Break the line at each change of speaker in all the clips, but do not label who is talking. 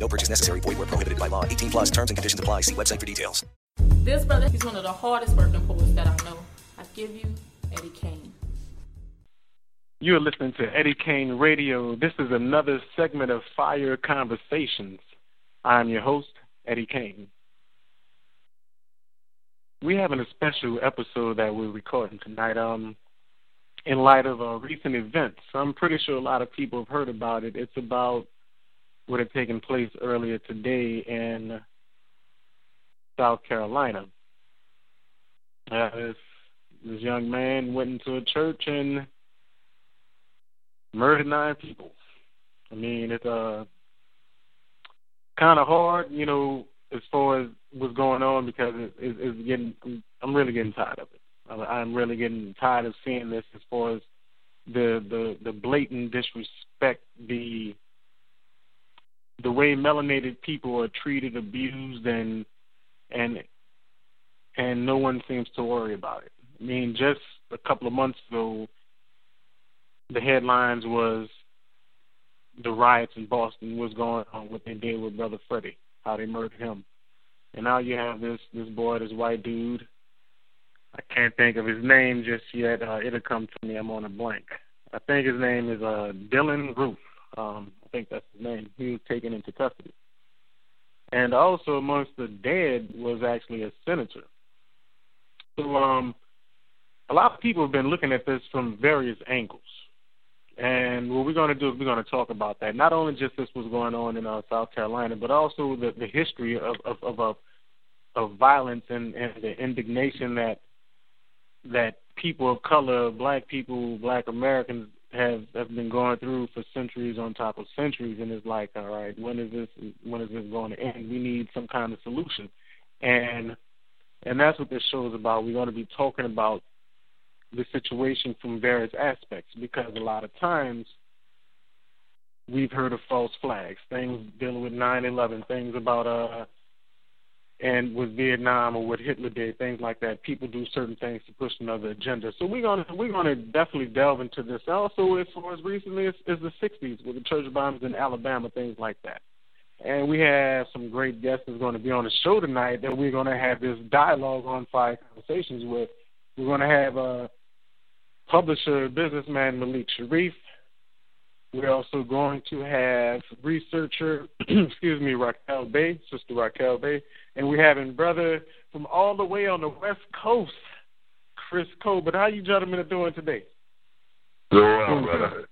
No purchase necessary. Void where prohibited by law. 18 plus terms and conditions apply. See website for details.
This brother, he's one of the hardest working poets that I know. I give you Eddie Kane.
You are listening to Eddie Kane Radio. This is another segment of Fiyah Conversations. I'm your host, Eddie Kane. We're having a special episode that we're recording tonight. Um, in light of uh, recent events, I'm pretty sure a lot of people have heard about it. It's about what had taken place earlier today in South Carolina. Uh, this, this young man went into a church and murdered nine people. I mean, it's uh, kind of hard, you know, as far as what's going on because it, it, it's getting. I'm really getting tired of it. I'm really getting tired of seeing this as far as the the the blatant disrespect, the the way melanated people are treated, abused, and and and no one seems to worry about it. I mean, just a couple of months ago, the headlines was the riots in Boston was going on, what they did with Brother Freddie, how they murdered him, and now you have this this boy, this white dude. I can't think of his name just yet. Uh, it'll come to me. I'm on a blank. I think his name is uh, Dylann Roof. Um, think that's his name. He was taken into custody. And also amongst the dead was actually a senator. So um, a lot of people have been looking at this from various angles. And what we're going to do is we're going to talk about that. Not only just this was going on in uh, South Carolina, but also the, the history of of of, of, of violence and, and the indignation that that people of color, black people, black Americans have have been going through for centuries on top of centuries, and it's like, all right, when is this when is this going to end? We need some kind of solution, and and that's what this show is about. We're going to be talking about the situation from various aspects because a lot of times we've heard of false flags, things dealing with nine eleven, things about uh and with Vietnam or what Hitler did, things like that. People do certain things to push another agenda. So we're gonna we're gonna definitely delve into this. Also, as far as recently as, as the '60s with the church bombs in Alabama, things like that. And we have some great guests that's going to be on the show tonight that we're going to have this dialogue on Fiyah Conversations with. We're going to have a publisher, businessman Malik Sharrieff. We're also going to have researcher, excuse me, Raquel Bey, Sister Raquel Bey, and we're having brother from all the way on the West Coast, Chris Cole. But how you gentlemen are doing today?
Doing well, brother.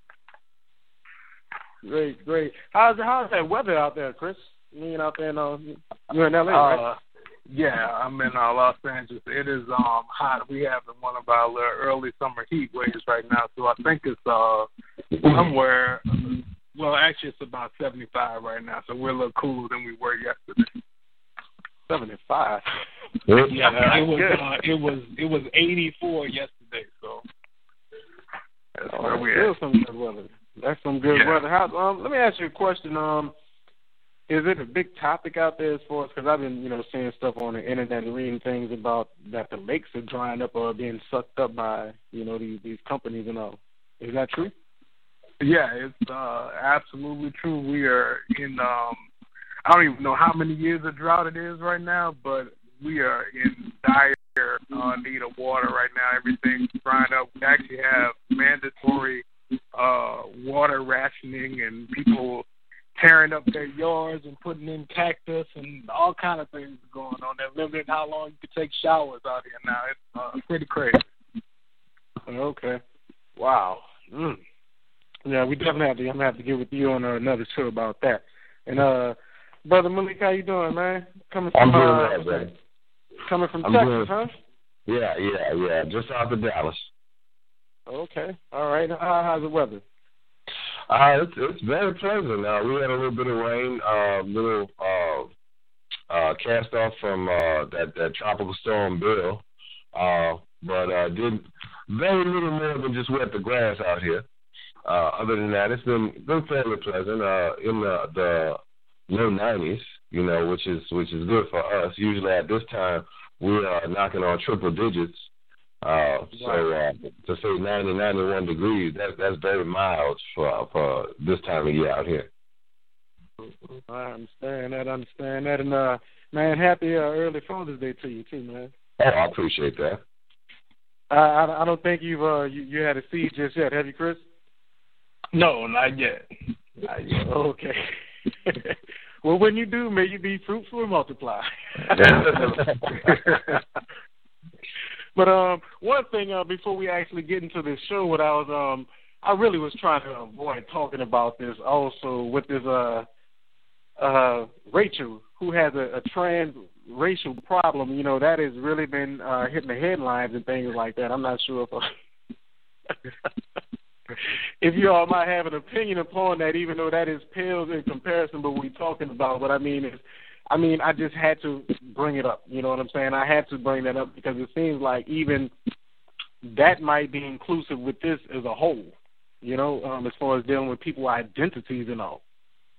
Great, great. How's how's that weather out there, Chris? You mean out there in uh, you're in LA,
uh,
right?
Yeah, I'm in uh, Los Angeles. It is um hot. We have one of our early summer heat waves right now, so I think it's uh somewhere. Well, actually, it's about 75 right now, so we're a little cooler than we were yesterday.
75.
yeah, it was uh, it was it was 84 yesterday, so that's
oh,
where
that's
we
still
at.
some good weather. That's some good
Yeah.
weather. How, um, let me ask you a question. Um, is it a big topic out there as far as because I've been you know seeing stuff on the internet and reading things about that the lakes are drying up or being sucked up by you know these these companies and all. Is that true?
Yeah, it's uh, absolutely true. We are in. um I don't even know how many years of drought it is right now, but we are in dire uh, need of water right now. Everything's drying up. We actually have mandatory uh, water rationing and people tearing up their yards and putting in cactus and all kind of things going on. They're limiting how long you can take showers out here now. It's uh, pretty crazy.
Okay. Wow. Mm. Yeah, we definitely have to. I'm gonna have to get with you on another show about that. And uh, brother Malik, how you doing, man? Coming from I'm
doing
uh,
well, brother.
coming from
I'm
Texas,
doing-
huh?
Yeah, yeah, yeah. Just out of Dallas.
Okay. All right. How, how's the weather?
Uh, it's it's very pleasant. Uh, we had a little bit of rain, uh, little uh,
uh, cast off from uh, that that tropical storm Bill, uh, but uh, did very little more than just wet the grass out here. Uh, other than that, it's been been fairly pleasant. Uh, in the, the low 90s, you know, which is which is good for us. Usually at this time, we are knocking on triple digits. Uh, so uh, to say 90, 91 degrees, that, that's very mild for for this time of year out here.
I understand that. I understand that, and uh, man, happy uh, early Father's Day to you too, man.
Oh, I appreciate that.
I I, I don't think you've uh you, you had a seed just yet, have you, Chris?
No, not yet. Not yet.
Okay. well, when you do, may you be fruitful and multiply. but um, one thing uh, before we actually get into this show, what I was um, I really was trying to avoid talking about this also with this uh, uh, Rachel who has a, a trans racial problem. You know that has really been uh, hitting the headlines and things like that. I'm not sure if. Uh, if you all might have an opinion upon that, even though that is pales in comparison but we're talking about. But I mean, it's, I mean, I just had to bring it up. You know what I'm saying? I had to bring that up because it seems like even that might be inclusive with this as a whole. You know, um, as far as dealing with people identities and all.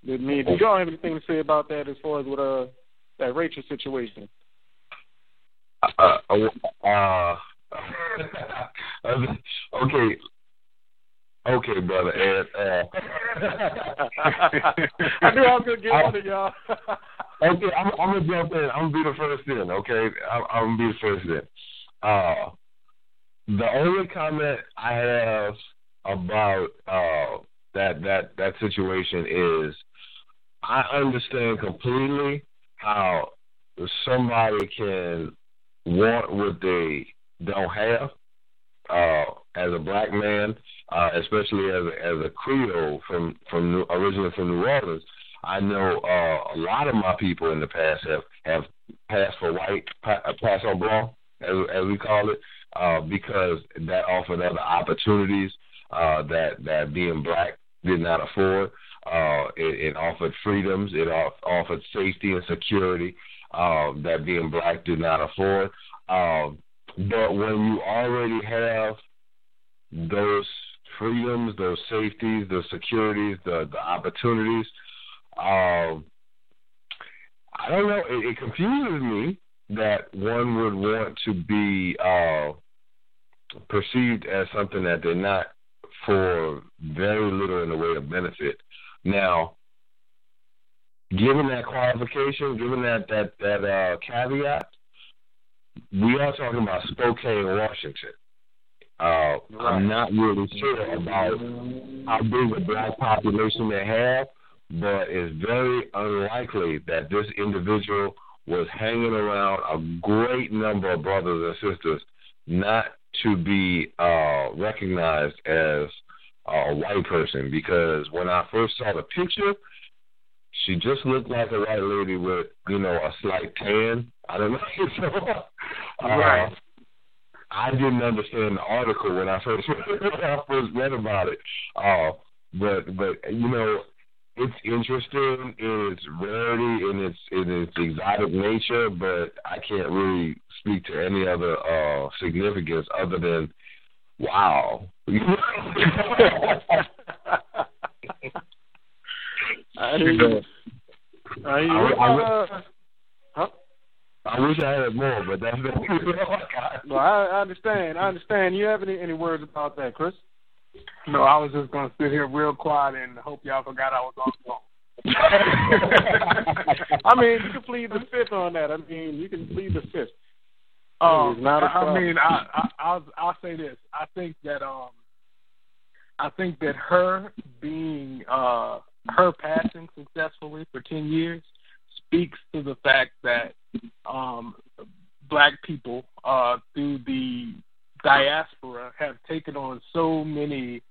I mean, do y'all have anything to say about that as far as with uh that Rachel situation?
Uh, uh, uh okay, Okay, brother Ed. Uh,
I knew I was gonna get one of y'all.
okay, I'm, I'm gonna jump in. I'm gonna be the first in. Okay, I'm, I'm gonna be the first in. Uh, the only comment I have about uh, that that that situation is, I understand completely how somebody can want what they don't have. Uh, as a black man, uh, especially as a, as a Creole from from originally from New Orleans, I know uh, a lot of my people in the past have have passed for white, uh, pass on blanc, as, as we call it, uh, because that offered other opportunities uh, that that being black did not afford. Uh, it, it offered freedoms. It off, offered safety and security uh, that being black did not afford. Uh, but when you already have those freedoms, those safeties, those securities, the the opportunities. Um, I don't know. It, it confuses me that one would want to be uh, perceived as something that they're not for very little in the way of benefit. Now, given that qualification, given that that that uh, caveat, we are talking about Spokane, Washington. Uh, I'm not really sure about how big a black population they have, but it's very unlikely that this individual was hanging around a great number of brothers and sisters not to be uh, recognized as a white person. Because when I first saw the picture, she just looked like a white lady with, you know, a slight tan. I don't know. so, uh, right. I didn't understand the article when I first when I first read about it. Uh, but but you know, it's interesting in its rarity and its in its exotic nature, but I can't really speak to any other uh significance other than wow.
I. I. I, I, uh,
I wish I had more, but that's all I got.
Well, I, I understand. I understand. You have any any words about that, Chris?
No, I was just gonna sit here real quiet and hope y'all forgot I was on the phone.
I mean, you can plead the fifth on that. I mean, you can plead the fifth.
Um, I mean, I, I I'll I'll say this. I think that um, I think that her being uh her passing successfully for ten years speaks to the fact that um, black people uh, through the diaspora have taken on so many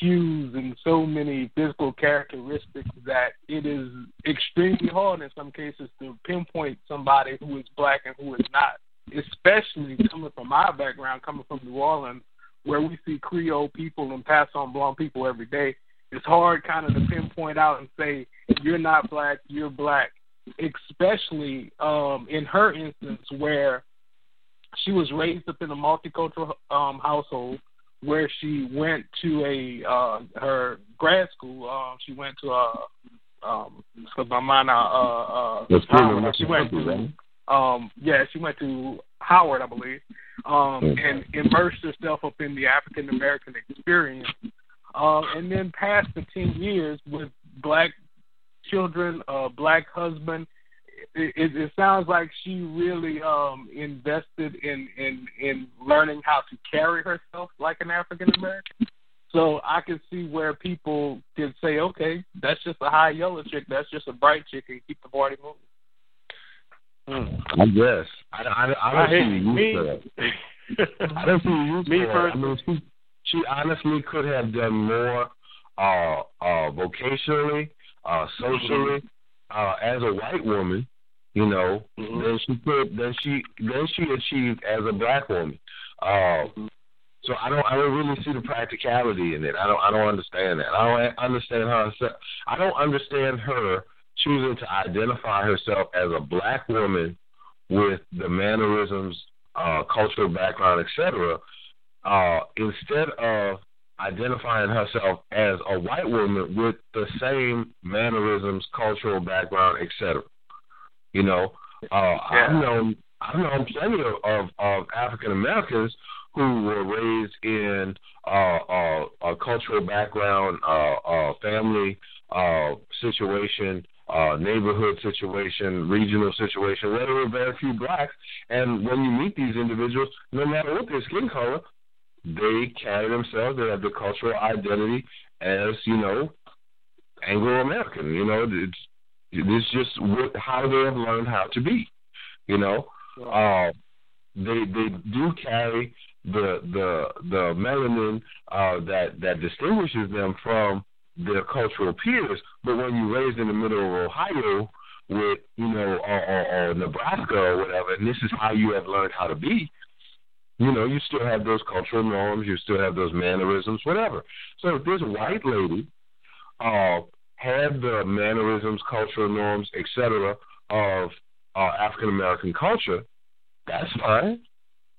hues and so many physical characteristics that it is extremely hard in some cases to pinpoint somebody who is black and who is not, especially coming from my background, coming from New Orleans, where we see Creole people and pass on blonde people every day. It's hard kind of to pinpoint out and say, you're not black, you're black, especially um, in her instance where she was raised up in a multicultural um, household where she went to a uh, her grad school. Um, she went to a um, because my mind uh, uh, uh Howard. She went to um, yeah, she went to Howard, I believe, um, and immersed herself up in the African American experience. Uh, and then passed the ten years with black children, a black husband, it, it, it sounds like she really um invested in in in learning how to carry herself like an African American. So I can see where people can say, okay, that's just a high yellow chick, that's just a bright chick, and keep the party moving.
Hmm. I guess I, I, I don't I see you
me.
I don't see you
me
first. I mean, she, she honestly could have done more uh, uh, vocationally, uh, socially, uh, as a white woman you know, mm-hmm. than she could than she than she achieved as a black woman. Uh, so I don't I don't really see the practicality in it. I don't I don't understand that. I don't understand her. I don't understand her choosing to identify herself as a black woman with the mannerisms, uh, cultural background, etc. Uh, instead of identifying herself as a white woman with the same mannerisms, cultural background, etc. You know, uh, yeah. I've known I've known plenty of, of, of African Americans who were raised in uh, uh, a cultural background, uh, uh, family uh, situation, uh, neighborhood situation, regional situation, where there were very few blacks. And when you meet these individuals, no matter what their skin color, they carry themselves, they have the cultural identity as, you know, Anglo American. You know, it's it's just what, how they have learned how to be. You know, uh, they they do carry the the the melanin uh, that that distinguishes them from their cultural peers. But when you're raised in the middle of Ohio with you know or, or, or Nebraska or whatever, and this is how you have learned how to be, you know, you still have those cultural norms, you still have those mannerisms, whatever. So if this white lady uh, had the mannerisms, cultural norms, etc. of uh, African American culture, that's fine.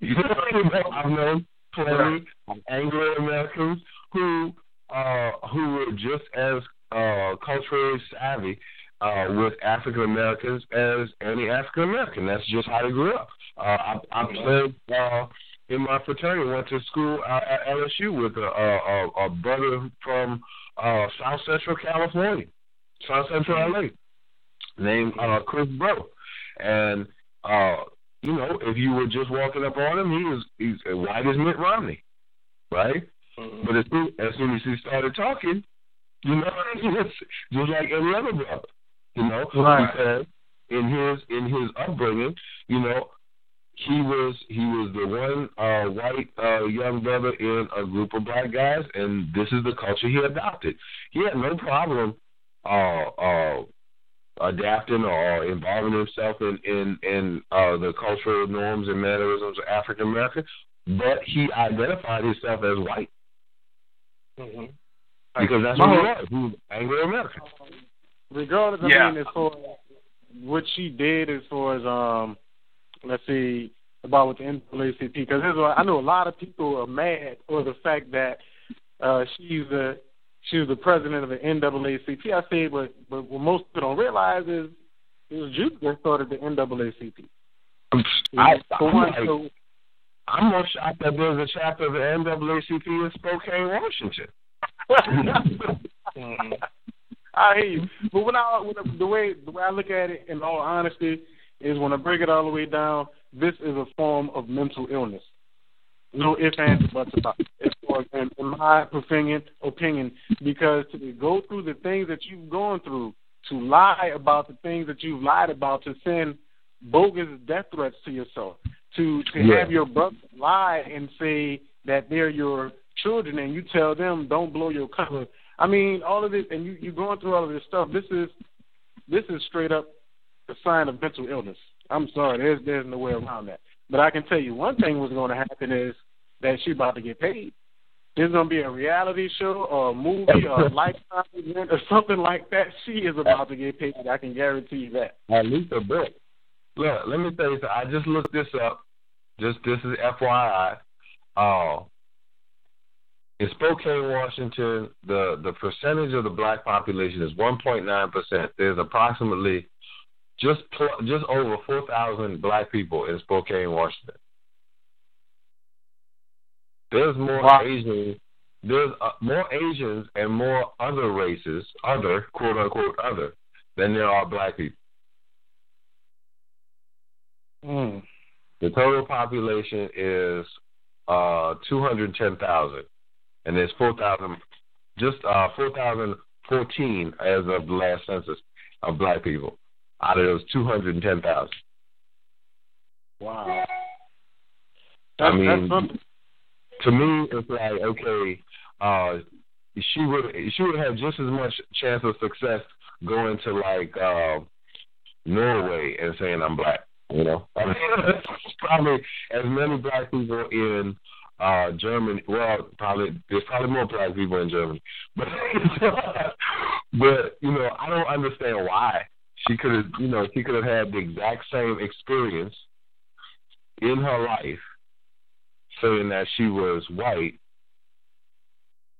You know, I've known plenty of Anglo Americans who uh, who were just as uh, culturally savvy uh, with African Americans as any African American. That's just how they grew up. Uh, I, I played uh, in my fraternity, went to school at LSU with a, a, a brother from uh, South Central California, South Central LA, named uh, Chris Bro, and uh, you know, if you were just walking up on him, he was he's white as Mitt Romney, right? Mm-hmm. But as soon, as soon as he started talking, you know, just like any other brother, you know, right. because in his in his upbringing, you know, he was he was the one uh, white uh, young brother in a group of black guys, and this is the culture he adopted. He had no problem uh, uh, adapting or involving himself in in, in uh, the cultural norms and mannerisms of African American, but he identified himself as white
mm-hmm.
because that's what he was. He was Anglo American.
Regardless, I yeah. mean, as far as what she did, as far as um let's see about with the NAACP because I know a lot of people are mad for the fact that uh, she's a she was the president of the NAACP. I say, but but what most people don't realize is it was Judy that started the NAACP.
I, I'm, so, I'm more shocked that there's a chapter of the NAACP in Spokane, Washington.
mm-hmm. I hear you, but when I when the way the way I look at it, in all honesty, is when I break it all the way down, this is a form of mental illness. No ifs, ands, or buts about it. In, in my opinion, opinion, because to go through the things that you've gone through, to lie about the things that you've lied about, to send bogus death threats to yourself, to to yeah. have your brother lie and say that they're your children, and you tell them don't blow your cover. I mean, all of this, and you you're going through all of this stuff. This is this is straight up a sign of mental illness. I'm sorry, there's there's no way around that. But I can tell you one thing was going to happen is that she's about to get paid. there's gonna be a reality show or a movie or a lifetime event or something like that, she is about to get paid. I can guarantee you that.
At least a bit. Look, let me tell you something. I just looked this up. Just this is FYI. Uh, in Spokane, Washington, the, the percentage of the black population is 1.9 percent. There's approximately just just over 4,000 black people in Spokane, Washington. There's more wow. Asians. There's uh, more Asians and more other races, other quote unquote other, than there are black people.
Mm.
The total population is uh, 210,000, and there's 4,000, just uh, 4,014 as of the last census of black people out of those 210,000.
Wow.
That's, I mean, to me, it's like okay, uh, she would she would have just as much chance of success going to like uh, Norway and saying I'm black. You know, I mean, probably as many black people in uh Germany. Well, probably there's probably more black people in Germany, but but you know, I don't understand why she could have. You know, she could have had the exact same experience in her life saying that she was white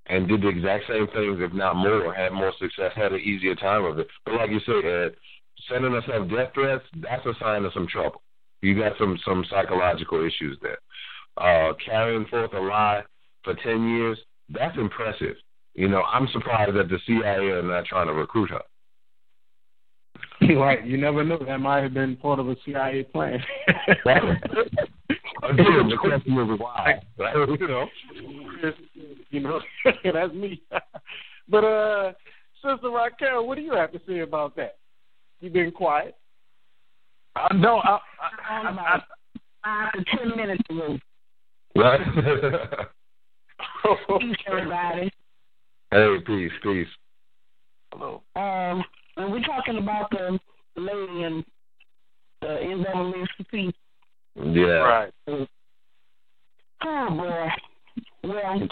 and did the exact same things, if not more, had more success, had an easier time of it. But like you said, Ed, sending herself death threats, that's a sign of some trouble. You got some some psychological issues there. Uh, carrying forth a lie for ten years, that's impressive. You know, I'm surprised that the CIA are not trying to recruit her.
Right, you never know. That might have been part of a CIA plan.
Again, the question is why. you know,
you know, that's me. but uh, Sister Raquel, what do you have to say about that? You've been quiet.
Uh, no, I, I,
I, I, five to ten minutes ago.
Right.
peace, everybody.
Hey, peace, peace.
Hello. Um, and we're talking about the lady in the NAACP
yeah.
Right.
Oh boy. Well,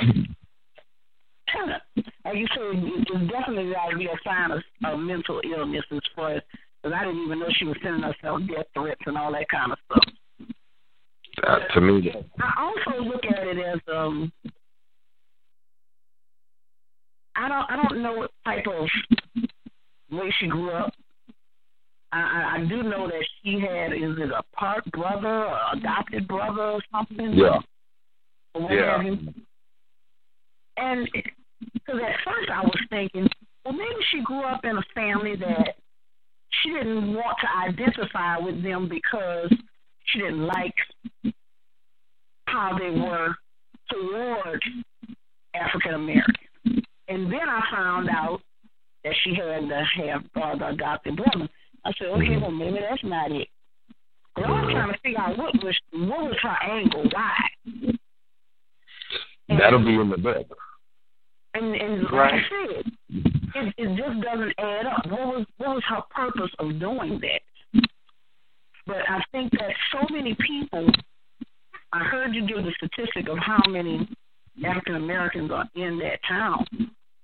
like you said, there's definitely got to be a sign of, of mental illness as far as because I didn't even know she was sending herself death threats and all that kind of stuff.
Uh, to me,
I also look at it as um, I don't I don't know what type of way she grew up. I, I do know that she had is it a part brother or adopted brother or something?
Yeah.
yeah. And because at first I was thinking, well, maybe she grew up in a family that she didn't want to identify with them because she didn't like how they were toward African Americans. And then I found out that she had the half brother, adopted brother. I said, okay, well maybe that's not it. But I was trying to figure out what was what was her angle, why.
And, That'll be in the book.
And and right. like I said, it, it just doesn't add up. What was what was her purpose of doing that? But I think that so many people. I heard you give the statistic of how many African Americans are in that town.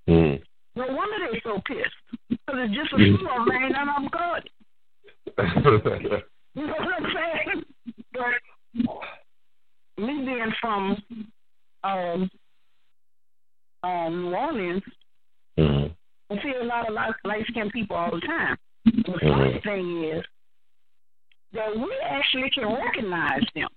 Mm.
No wonder they're so pissed. Because it's just a few of them, and I'm good. you know what I'm saying? But me being from um, um, New Orleans,
mm-hmm.
I see a lot of light skinned people all the time. The funny mm-hmm. thing is that we actually can recognize them.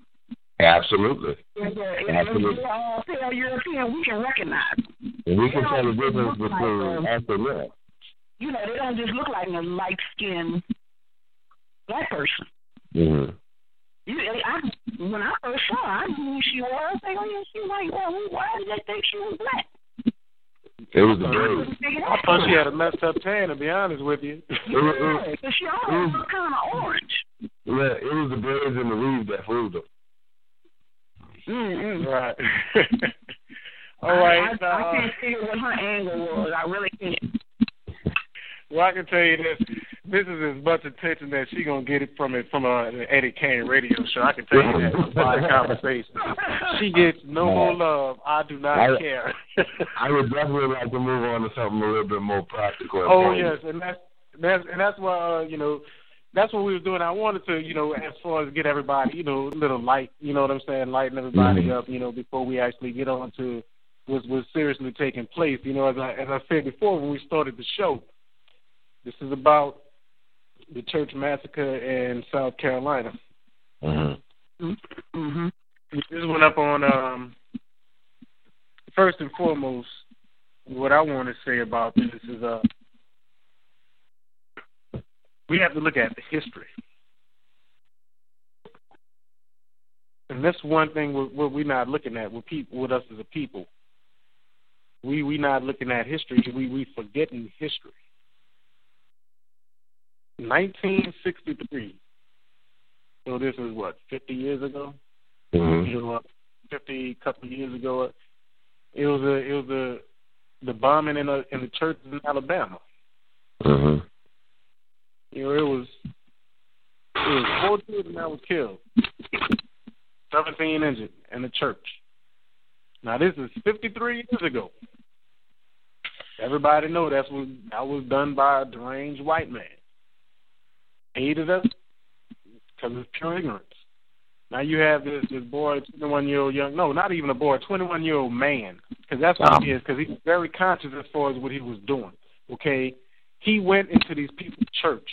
Absolutely.
If, uh, Absolutely. If we all pale European, we can recognize.
And we can tell the difference between us and them.
You know, they don't just look like a light skinned black person.
Mm-hmm.
You, I, when I first saw her, I knew who she was. I was like, oh, yeah, she's white. Well, why did they think she was black?
It was the braids.
I thought she had a messed up tan, to be honest with you.
yeah, because she always looked kind of orange.
Yeah, it was the braids and the weave that fooled her.
Mm-hmm.
Right. All right.
I, I, uh, I can't figure what her angle was. I really can't.
Well, I can tell you this: this is as much attention that she gonna get it from it from a an Eddie Kane radio show. I can tell you that by the conversation. She gets no more love. I do not
I-
care.
I would definitely like to move on to something a little bit more practical. and
oh
poignant.
yes, and that's that's and that's why uh, you know that's what we was doing. I wanted to you know as far as get everybody you know a little light. You know what I'm saying? Lighten everybody
Mhm.
up. You know before we actually get on to what's was seriously taking place. You know as I as I said before when we started the show, this is about the church massacre in South Carolina.
Mm-hmm.
hmm
This went up on um first and foremost what I want to say about this is uh we have to look at the history. And that's one thing what we're not looking at with people with us as a people. We we not looking at history. We we forgetting history. 1963. So this is what 50 years ago.
Mm-hmm.
You know, fifty couple of years ago. It was a it was a the bombing in a in the church in Alabama.
Mm-hmm.
You know, it was it was four children that was killed, seventeen injured in the church. Now this is fifty three years ago. Everybody know that's what that was done by a deranged white man. Hated us because it's pure ignorance. Now you have this this boy, twenty one year old young no, not even a boy, twenty one year old man, because that's what he is. Because he's very conscious as far as what he was doing. Okay, he went into these people's church.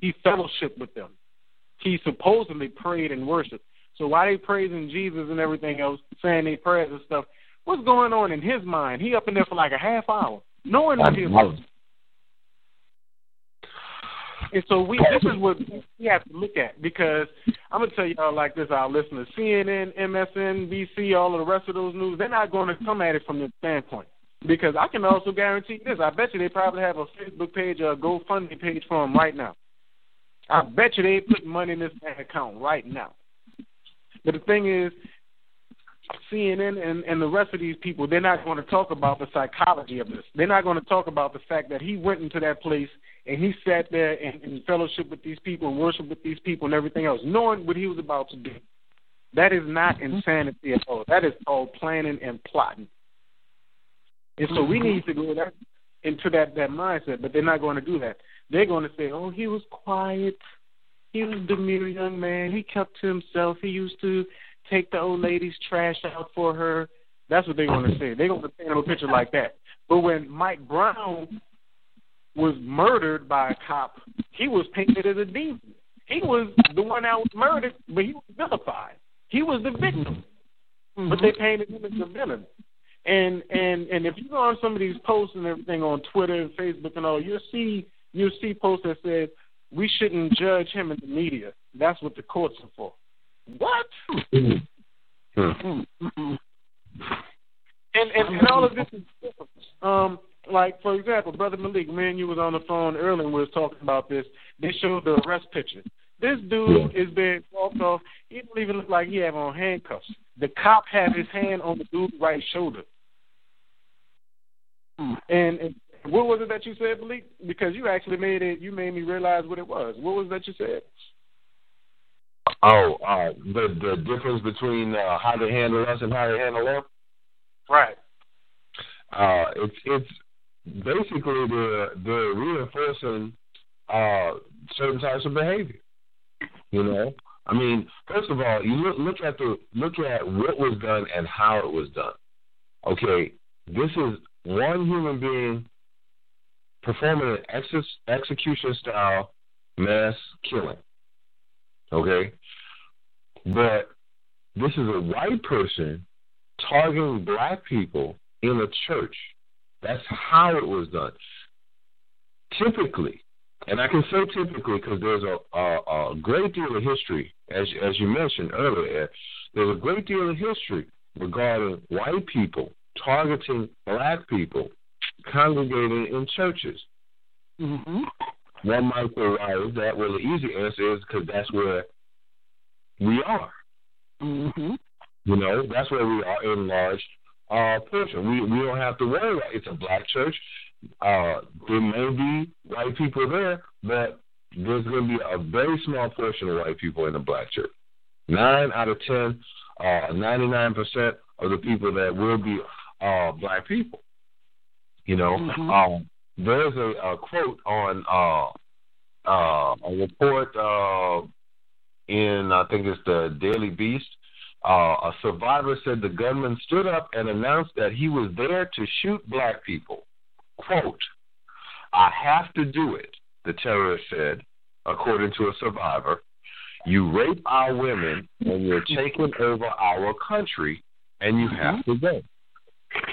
He fellowshiped with them. He supposedly prayed and worshiped. So while they praising Jesus and everything else, saying their prayers and stuff, what's going on in his mind? He up in there for like a half hour, knowing what he was. And so we this is what we have to look at because I'm gonna tell y'all like this, our listeners, CNN, MSNBC, all of the rest of those news, they're not gonna come at it from this standpoint. Because I can also guarantee this. I bet you they probably have a Facebook page or a GoFundMe page for him right now. I bet you they put money in this account right now. But the thing is, CNN and, and the rest of these people, they're not going to talk about the psychology of this. They're not going to talk about the fact that he went into that place and he sat there and, and fellowship with these people and worship with these people and everything else, knowing what he was about to do. That is not mm-hmm. insanity at all. That is called planning and plotting. And so we need to go that, into that, that mindset, but they're not going to do that. They're going to say, oh, he was quiet. He was a demure young man. He kept to himself. He used to take the old lady's trash out for her. That's what they're going to say. They're going to paint him a picture like that. But when Mike Brown was murdered by a cop, he was painted as a demon. He was the one that was murdered, but he was vilified. He was the victim, but they mm-hmm. painted him as the villain. And and and if you go on some of these posts and everything on Twitter and Facebook and all, you'll see you'll see posts that says we shouldn't judge him in the media. That's what the courts are for. What?
Hmm.
And, and and all of this is different. Um, like for example, brother Malik, man, you was on the phone earlier and we was talking about this. They showed the arrest picture. This dude is being walked off. He don't even look like he have on handcuffs. The cop had his hand on the dude's right shoulder. And, and what was it that you said, Malik? Because you actually made it. You made me realize what it was. What was that you said?
Oh, uh, the the difference between uh, how they handle us and how they handle them.
Right.
Uh, it's it's basically they're they're reinforcing uh, certain types of behavior. You know, I mean, first of all, you look look at the look at what was done and how it was done. Okay, this is one human being performing an ex- execution style mass killing. Okay, but this is a white person targeting black people in a church. That's how it was done. Typically, and I can say typically because there's a, a, a great deal of history, as as you mentioned earlier. There's a great deal of history regarding white people targeting black people congregating in churches.
Mm-hmm.
One might say, why is that? Well, the easy answer is because that's where we are.
Mm-hmm.
You know, that's where we are in large uh, portion. We we don't have to worry about it's a black church. uh, there may be white people there, but there's going to be a very small portion of white people in the black church. Nine out of ten, uh, 99% of the people that will be uh, black people. You know,
Mhm.
um, there's a, a quote on uh, uh, a report uh, in, I think it's the Daily Beast. Uh, a survivor said the gunman stood up and announced that he was there to shoot black people. Quote, I have to do it, the terrorist said, according to a survivor. You rape our women and you're taking over our country and you have to go.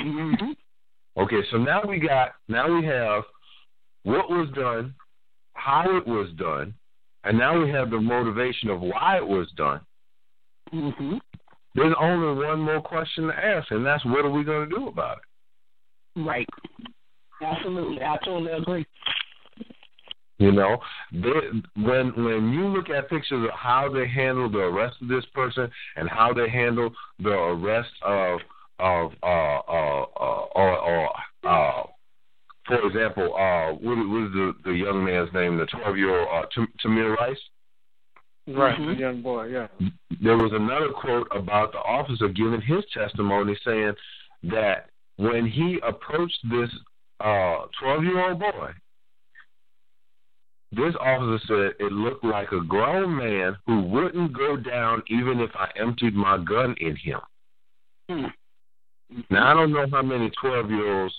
Mm-hmm.
Okay, so now we got now we have what was done, how it was done, and now we have the motivation of why it was done.
Mm-hmm.
There's only one more question to ask, and that's what are we going to do about it?
Right. Absolutely. I totally agree.
You know, they, when when you look at pictures of how they handle the arrest of this person and how they handle the arrest of of uh uh, uh or or uh for example uh what, what is the the young man's name the twelve year old uh, Tam- Tamir Rice
Right,
Mhm.
the young boy, yeah.
there was another quote about the officer giving his testimony saying that when he approached this uh 12 year old boy, this officer said it looked like a grown man who wouldn't go down even if I emptied my gun in him.
Mm.
Now I don't know how many 12 year olds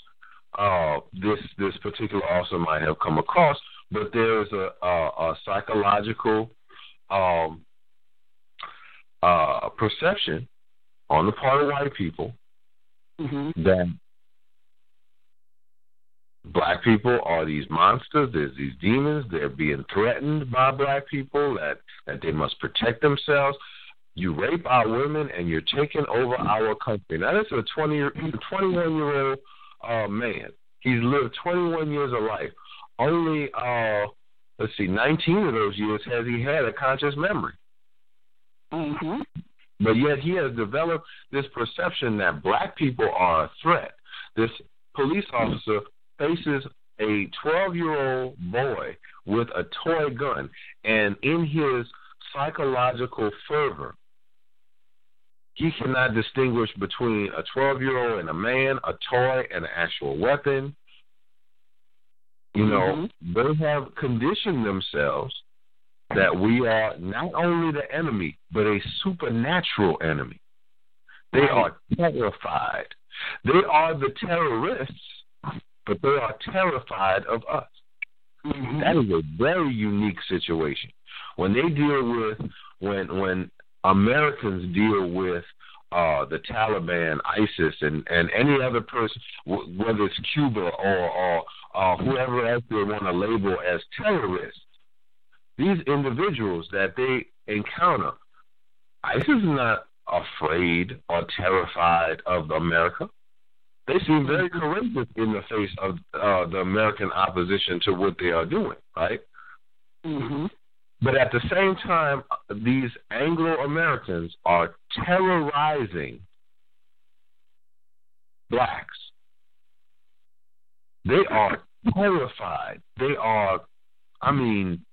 uh, this this particular officer might have come across, but there's a, a, a psychological um, uh, perception on the part of white people
Mm-hmm.
that black people are these monsters, there's these demons, they're being threatened by black people, that, that they must protect themselves. You rape our women and you're taking over our country. Now, this is a 20 year, 21 year old uh, man. He's lived 21 years of life. Only, uh, let's see, 19 of those years has he had a conscious memory.
Mm-hmm.
But yet he has developed this perception that black people are a threat. This police officer faces a 12 year old boy with a toy gun, and in his psychological fervor, he cannot distinguish between a 12 year old and a man, a toy and an actual weapon. You know, they have conditioned themselves that we are not only the enemy, but a supernatural enemy. They are terrified. They are the terrorists, but they are terrified of us.
Mm-hmm.
That is a very unique situation. When they deal with when when Americans deal with uh, the Taliban, ISIS, and, and any other person, whether it's Cuba or, or uh, whoever else they want to label as terrorists, these individuals that they encounter, ISIS is not afraid or terrified of America. They seem very courageous in the face of uh, the American opposition to what they are doing, right?
Mm-hmm.
But at the same time, these Anglo Americans are terrorizing blacks. They are terrified. They are, I mean,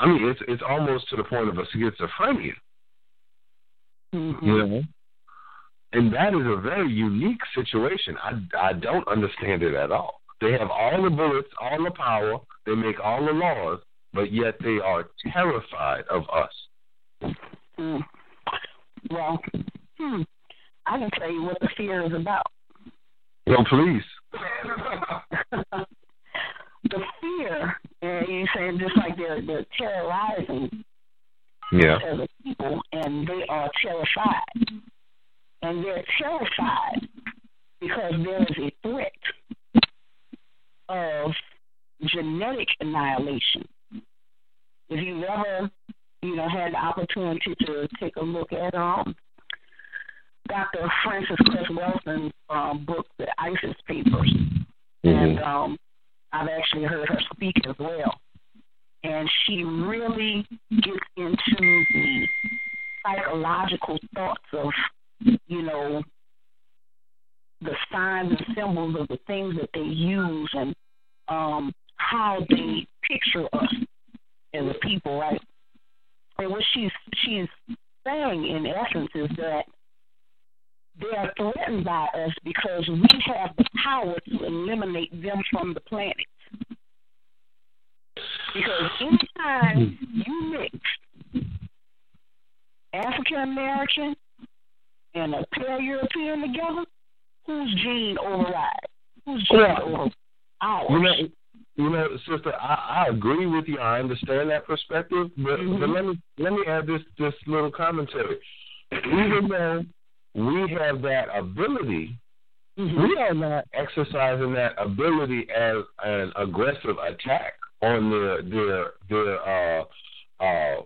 I mean, it's it's almost to the point of a schizophrenia,
Mm-hmm.
you know. And that is a very unique situation. I I don't understand it at all. They have all the bullets, all the power, they make all the laws, but yet they are terrified of us.
Mm. Well, hmm. I can tell you what the fear is about.
So please.
the fear, and you saying just like they're they're terrorizing
Yeah.
as people, and they are terrified, and they're terrified because there is a threat of genetic annihilation. If you've ever, you know, had the opportunity to take a look at um Dr. Frances Cress Welsing's um, book, The Isis Papers, and
Mm-hmm.
um, I've actually heard her speak as well. And she really gets into the psychological thoughts of, you know, the signs and symbols of the things that they use and um, how they picture us as the people, right? And what she's she's saying in essence is that they are threatened by us because we have the power to eliminate them from the planet. Because anytime hmm. you mix African American and a pale European together, whose gene overrides? Whose gene yeah. overrides? Ours.
You know, sister, I, I agree with you. I understand that perspective, but, mm-hmm. but let me let me add this this little commentary. Even though we have that ability, mm-hmm. we are not exercising that ability as an aggressive attack on their their their uh uh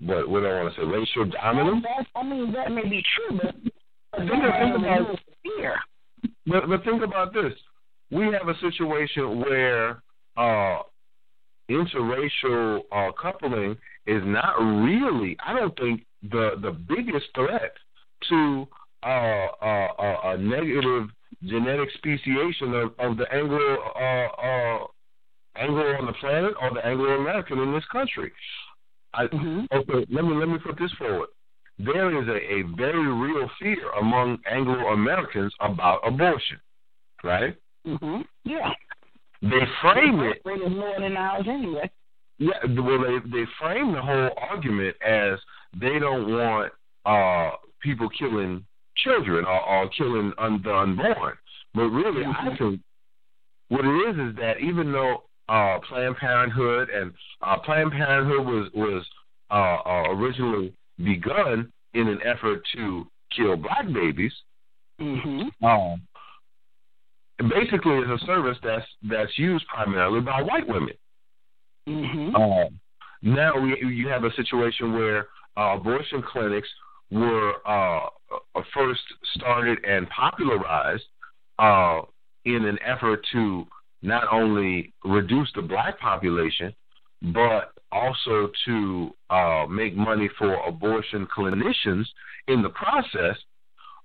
what what do I want to say racial dominance.
Well, I mean that may be true, but
think, think about fear. But but think about this. We have a situation where uh interracial uh coupling is not really I don't think the the biggest threat to uh, uh, uh, a negative genetic speciation of, of the Anglo uh, uh, Anglo on the planet or the Anglo American in this country. I, mm-hmm. Okay, let me let me put this forward. There is a, a very real fear among Anglo Americans about abortion, right?
Mm-hmm. Yeah.
They frame it.
More than ours anyway.
Yeah, well, they they frame the whole argument as they don't want uh people killing children or, or killing un, the unborn. But really. I think what it is is that even though uh, Planned Parenthood, and uh, Planned Parenthood was was uh, uh, originally begun in an effort to kill black babies.
Mm-hmm.
Um, basically, it's a service that's that's used primarily by white women.
Mm-hmm.
Um, now we you have a situation where uh, abortion clinics were uh, first started and popularized uh, in an effort to not only reduce the black population, but also to uh, make money for abortion clinicians in the process.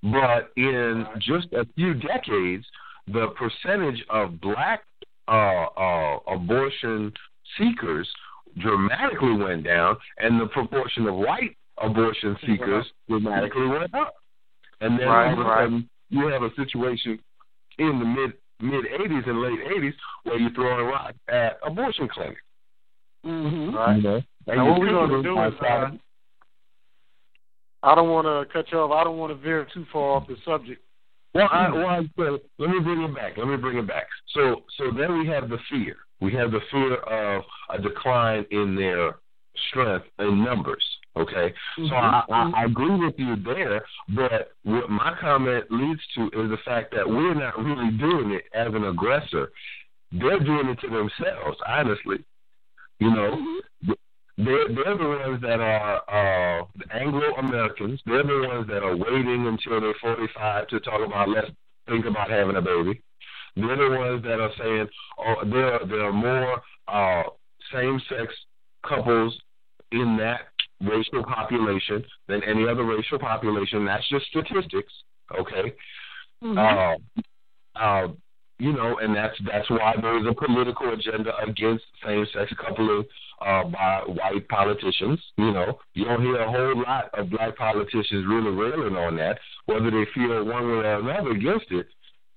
But in just a few decades, the percentage of black uh, uh, abortion seekers dramatically went down, and the proportion of white abortion seekers dramatically went up. And then
right,
all of a
right.
sudden, you have a situation in the mid mid 80s and late 80s where you're throwing rocks at abortion clinics.
Mm-hmm.
Right.
You know?
Now, what we're going to do is, uh, I don't want to cut you off. I don't want to veer too far off the subject.
Well, I, well, I, well, let me bring it back. Let me bring it back. So, so then we have the fear. We have the fear of a decline in their strength in numbers. Okay,
mm-hmm.
so I, I, I agree with you there, but what my comment leads to is the fact that we're not really doing it as an aggressor. They're doing it to themselves, honestly. You know,
Mm-hmm.
They're they're the ones that are uh, Anglo Americans. They're the ones that are waiting until they're 45 to talk about let's think about having a baby. They're the ones that are saying, oh, there there are more uh, same sex couples in that racial population than any other racial population. That's just statistics, okay?
Mm-hmm.
Uh, uh, you know, and that's that's why there is a political agenda against same-sex coupling uh, by white politicians. You know, you don't hear a whole lot of black politicians really railing on that, whether they feel one way or another against it.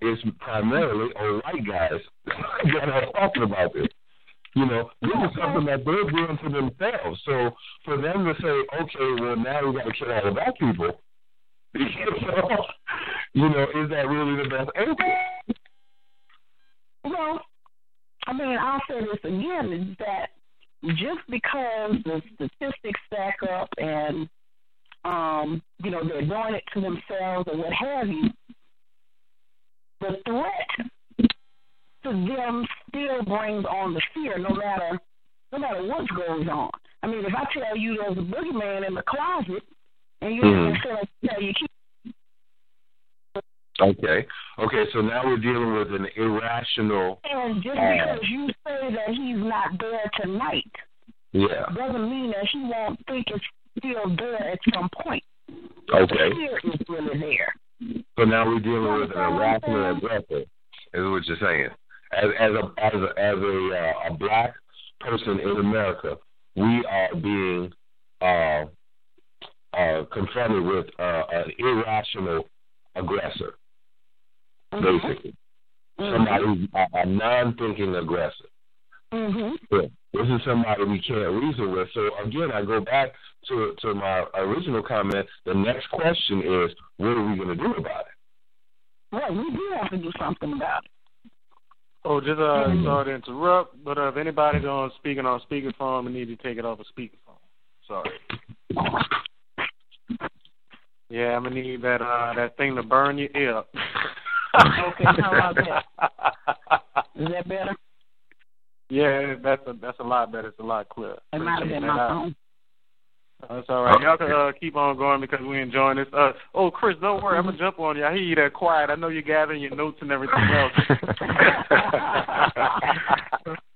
It's primarily on white guys that are talking about this. You know, this is something that they're doing to themselves. So for them to say, okay, well now we got to kill all the black people, you know, is that really the best answer?
Well, I mean, I'll say this again: is that just because the statistics stack up and um, you know they're doing it to themselves or what have you, the threat to them still brings on the fear, no matter no matter what goes on. I mean, if I tell you there's a boogeyman in the closet, and you
Mhm.
mm-hmm. say, tell you keep
Okay. Okay, so now we're dealing with an irrational.
and just
Uh,
because you say that he's not there tonight
Yeah.
doesn't mean that he won't think it's still there at some point.
Okay.
Fear is really there.
So now we're dealing with an irrational aggressor, is what you're saying. As as a as a as a, uh, a black person in America, we are being uh, uh, confronted with uh, an irrational aggressor,
Mm-hmm.
basically. Somebody who's a, a non-thinking aggressor.
Mhm.
Yeah. This is somebody we can't reason with. So again, I go back to to my original comment. The next question is, what are we going to do about it?
Well, we do have to do something about it.
Oh, just uh, sorry to interrupt, but uh, if anybody's on speaking on speakerphone, we need to take it off of speakerphone. Sorry. Yeah, I'm gonna need that uh that thing to burn your ear. up.
Okay, how about that? Is that better?
Yeah, that's a that's a lot better. It's a lot clearer.
It might have been my phone.
That's all right. Y'all can uh, keep on going because we're enjoying this. Uh, oh, Cris, don't worry. I'm gonna jump on you. I hear you that quiet. I know you're gathering your notes and everything else.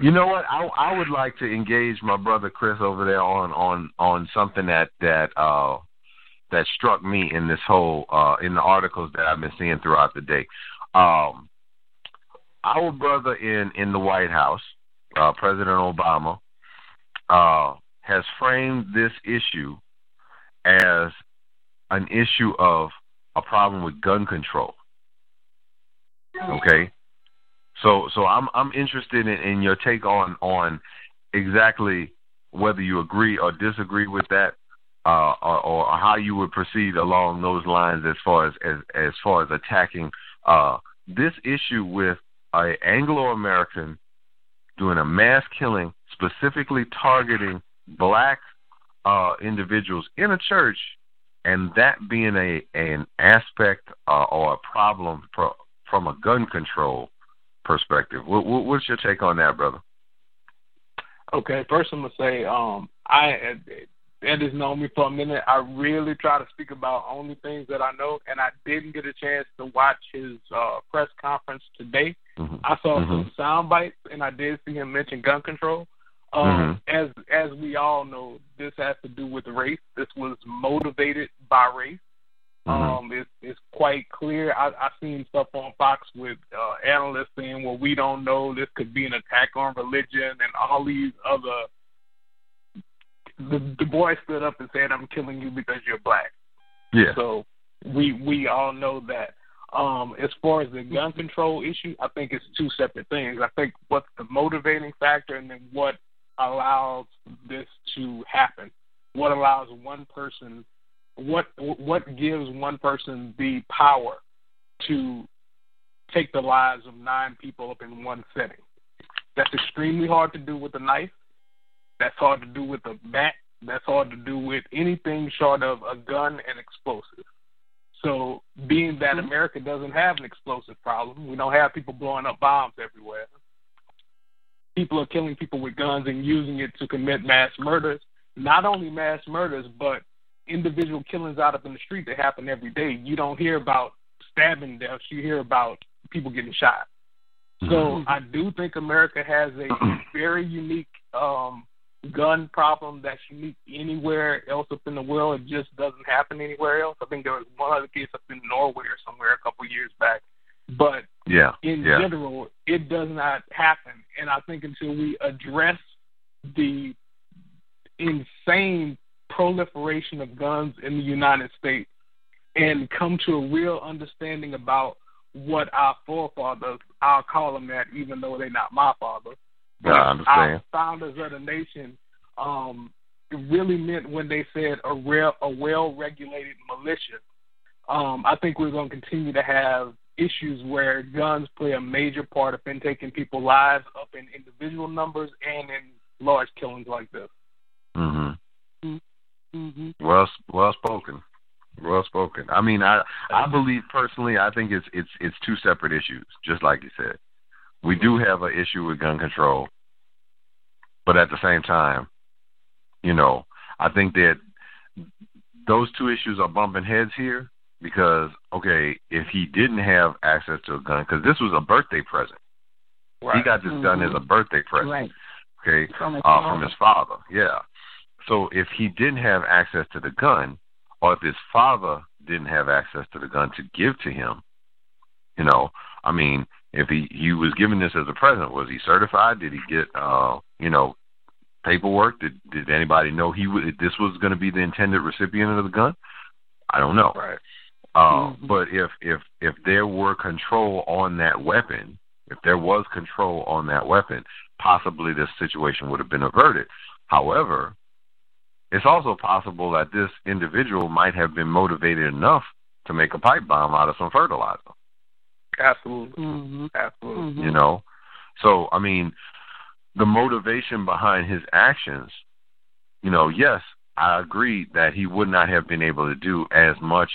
You know what? I I would like to engage my brother Cris over there on on on something that that uh that struck me in this whole uh in the articles that I've been seeing throughout the day. Um our brother in in the White House, uh President Obama, uh has framed this issue as an issue of a problem with gun control. Okay? So so I'm I'm interested in, in your take on on exactly whether you agree or disagree with that, uh, or, or how you would proceed along those lines as far as as, as far as attacking uh, this issue with a Anglo American doing a mass killing, specifically targeting black uh, individuals in a church, and that being a an aspect uh, or a problem pro, from a gun control perspective. What, what's your take on that, brother?
Okay, first I'm gonna say, um, I Ed has known me for a minute. I really try to speak about only things that I know, and I didn't get a chance to watch his uh, press conference today.
Mm-hmm.
I saw
Mhm.
some sound bites, and I did see him mention gun control. Um, As as we all know, this has to do with race. This was motivated by race. Um, it's it's quite clear. I I've seen stuff on Fox with uh, analysts saying, "Well, we don't know. This could be an attack on religion and all these other." The the boy stood up and said, "I'm killing you because you're black."
Yeah.
So we we all know that. Um, as far as the gun control issue, I think it's two separate things. I think what's the motivating factor, and then what allows this to happen. What allows one person, what what gives one person the power to take the lives of nine people up in one setting? That's extremely hard to do with a knife. That's hard to do with a bat. That's hard to do with anything short of a gun and explosive. So, being that America doesn't have an explosive problem, we don't have people blowing up bombs everywhere. People are killing people with guns and using it to commit mass murders. Not only mass murders, but individual killings out up in the street that happen every day. You don't hear about stabbing deaths, you hear about people getting shot. So I do think America has a very unique um, gun problem that's unique anywhere else up in the world. It just doesn't happen anywhere else. I think there was one other case up in Norway or somewhere a couple of years back. But
Yeah.
in
yeah.
general, it does not happen. And I think until we address the insane proliferation of guns in the United States and come to a real understanding about what our forefathers, I'll call them that, even though they're not my father, Our founders of the nation um, really meant when they said a real, a well-regulated militia. Um, I think we're going to continue to have issues where guns play a major part of in taking people's lives up in individual numbers and in large killings like this.
Mm-hmm.
Mm-hmm.
Well, well spoken. Well spoken. I mean, I I believe personally, I think it's it's it's two separate issues, just like you said. We do have an issue with gun control, but at the same time, you know, I think that those two issues are bumping heads here because okay, if he didn't have access to a gun, because this was a birthday present, he got this gun as a birthday present.
Right.
Okay,
From his
uh, from his father. Yeah. So if he didn't have access to the gun, or if his father didn't have access to the gun to give to him. You know, I mean, if he he was given this as a present, was he certified? Did he get uh you know paperwork? Did did anybody know he would this was going to be the intended recipient of the gun? I don't know.
Right.
Uh, mm-hmm. But if if if there were control on that weapon, if there was control on that weapon, possibly this situation would have been averted. However, it's also possible that this individual might have been motivated enough to make a pipe bomb out of some fertilizer.
Absolutely.
Mm-hmm.
Absolutely.
Mm-hmm.
You know? So, I mean, the motivation behind his actions, you know, yes, I agree that he would not have been able to do as much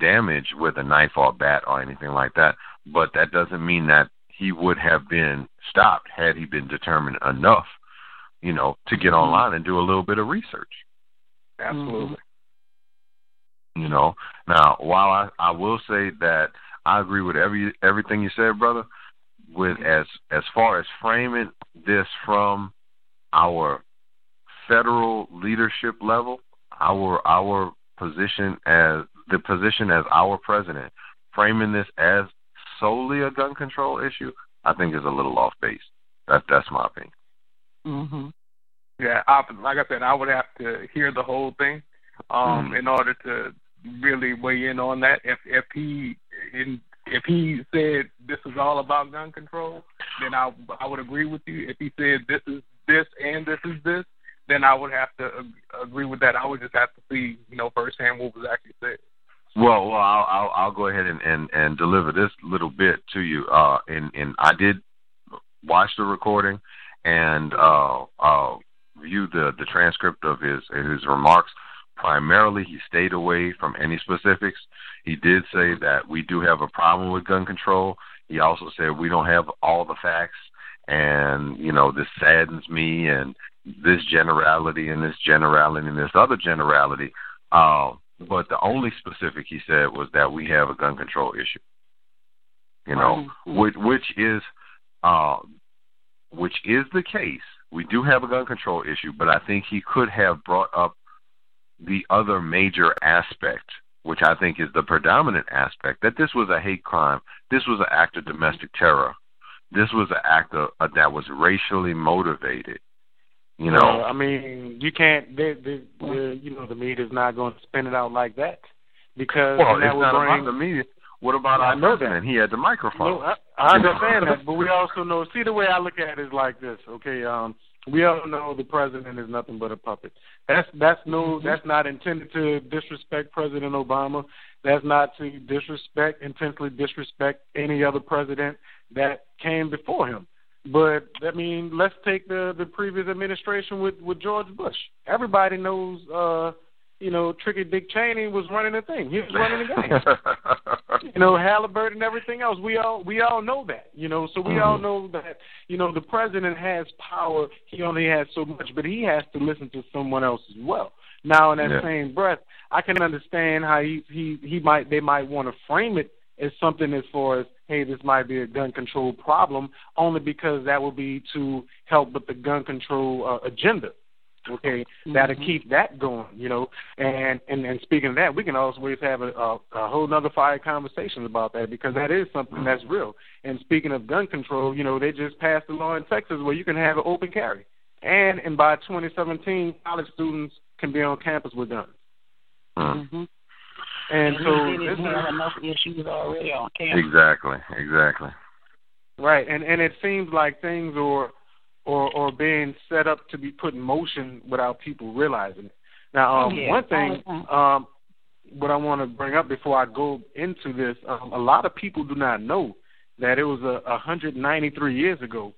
damage with a knife or a bat or anything like that, but that doesn't mean that he would have been stopped had he been determined enough, you know, to get mm-hmm. online and do a little bit of research.
Absolutely.
You know, now while I, I will say that I agree with every everything you said, brother. With as as far as framing this from our federal leadership level, our our position as the position as our president, framing this as solely a gun control issue, I think is a little off base. That that's my opinion.
Mhm.
Yeah, I, like I said, I would have to hear the whole thing um, mm. in order to really weigh in on that. If if he in, if he said this is all about gun control, then I I would agree with you. If he said this is this and this is this, then I would have to agree with that. I would just have to see you know firsthand what was actually said.
Well, well, I'll I'll, I'll go ahead and, and and deliver this little bit to you. Uh, and and I did watch the recording and uh uh view the the transcript of his his remarks. Primarily, he stayed away from any specifics. He did say that we do have a problem with gun control. He also said we don't have all the facts, and you know this saddens me, and this generality, and this generality, and this other generality. Uh, but the only specific he said was that we have a gun control issue. You know, mm-hmm. which which is uh, which is the case we do have a gun control issue, but I think he could have brought up the other major aspect, which I think is the predominant aspect, that this was a hate crime. This was an act of domestic terror. This was an act of, uh, that was racially motivated. You know,
I mean, you can't. The, the, the, you know, the media is not going to spin it out like that because
well,
that
it's not
bring,
about the media. What about our president? He had the microphone.
No, I, I understand that, but we also know. See, the way I look at it is like this. Okay, um, we all know the president is nothing but a puppet. That's that's no. Mm-hmm. That's not intended to disrespect President Obama. That's not to disrespect, intentionally disrespect any other president that came before him. But I mean, let's take the the previous administration with with George Bush. Everybody knows. uh you know, Tricky Dick Cheney was running the thing. He was running the game. you know, Halliburton and everything else. We all we all know that. You know, so we mm-hmm. all know that. You know, the president has power. He only has so much, but he has to listen to someone else as well. Now, in that yeah. same breath, I can understand how he he he might they might want to frame it as something as far as hey, this might be a gun control problem, only because that would be to help with the gun control uh, agenda okay, mm-hmm. that'll keep that going, you know. And and and speaking of that, we can always have a, a, a whole other Fiyah conversation about that because that is something that's real. And speaking of gun control, you know, they just passed a law in Texas where you can have an open carry, and and by 2017, college students can be on campus with guns.
Mm-hmm.
And, and so
this is enough issues already on campus.
Exactly, exactly.
Right, and and it seems like things are or or being set up to be put in motion without people realizing it. Now, um,
yeah.
one thing, um, what I want to bring up before I go into this, um, a lot of people do not know that it was a, 193 years ago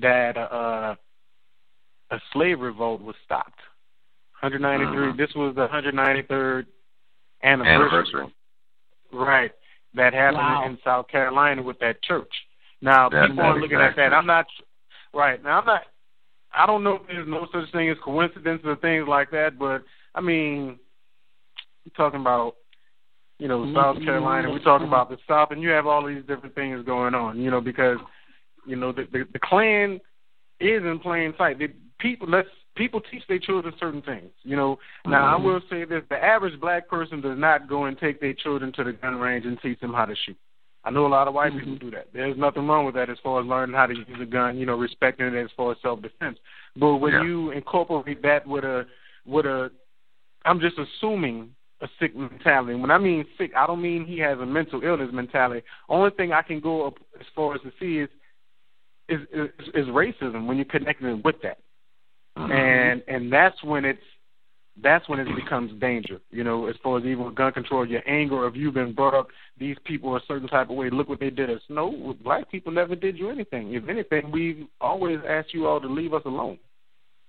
that uh, a slave revolt was stopped. 193.
Mm-hmm.
This was the 193rd anniversary.
Anniversary.
Right. That happened
wow.
in South Carolina with that church. Now
That's
people are looking at that. I'm not Right. Now I'm not I don't know if there's no such thing as coincidences or things like that, but I mean we're talking about you know, South mm-hmm. Carolina, we're talking about the South and you have all these different things going on, you know, because you know, the the, the Klan is in plain sight. The people let's people teach their children certain things. You know, now I mm-hmm. will say this: the average black person does not go and take their children to the gun range and teach them how to shoot. I know a lot of white mm-hmm. people do that. There's nothing wrong with that as far as learning how to use a gun, you know, respecting it as far as self defense. But when
Yeah.
you incorporate that with a with a I'm just assuming a sick mentality. When I mean sick, I don't mean he has a mental illness mentality. Only thing I can go up as far as to see is is is, is racism when you're connecting with that. And and that's when it's that's when it becomes danger. You know, as far as even with gun control, your anger of you've been brought up these people a certain type of way. Look what they did us. No, black people never did you anything. If anything, we always asked you all to leave us alone.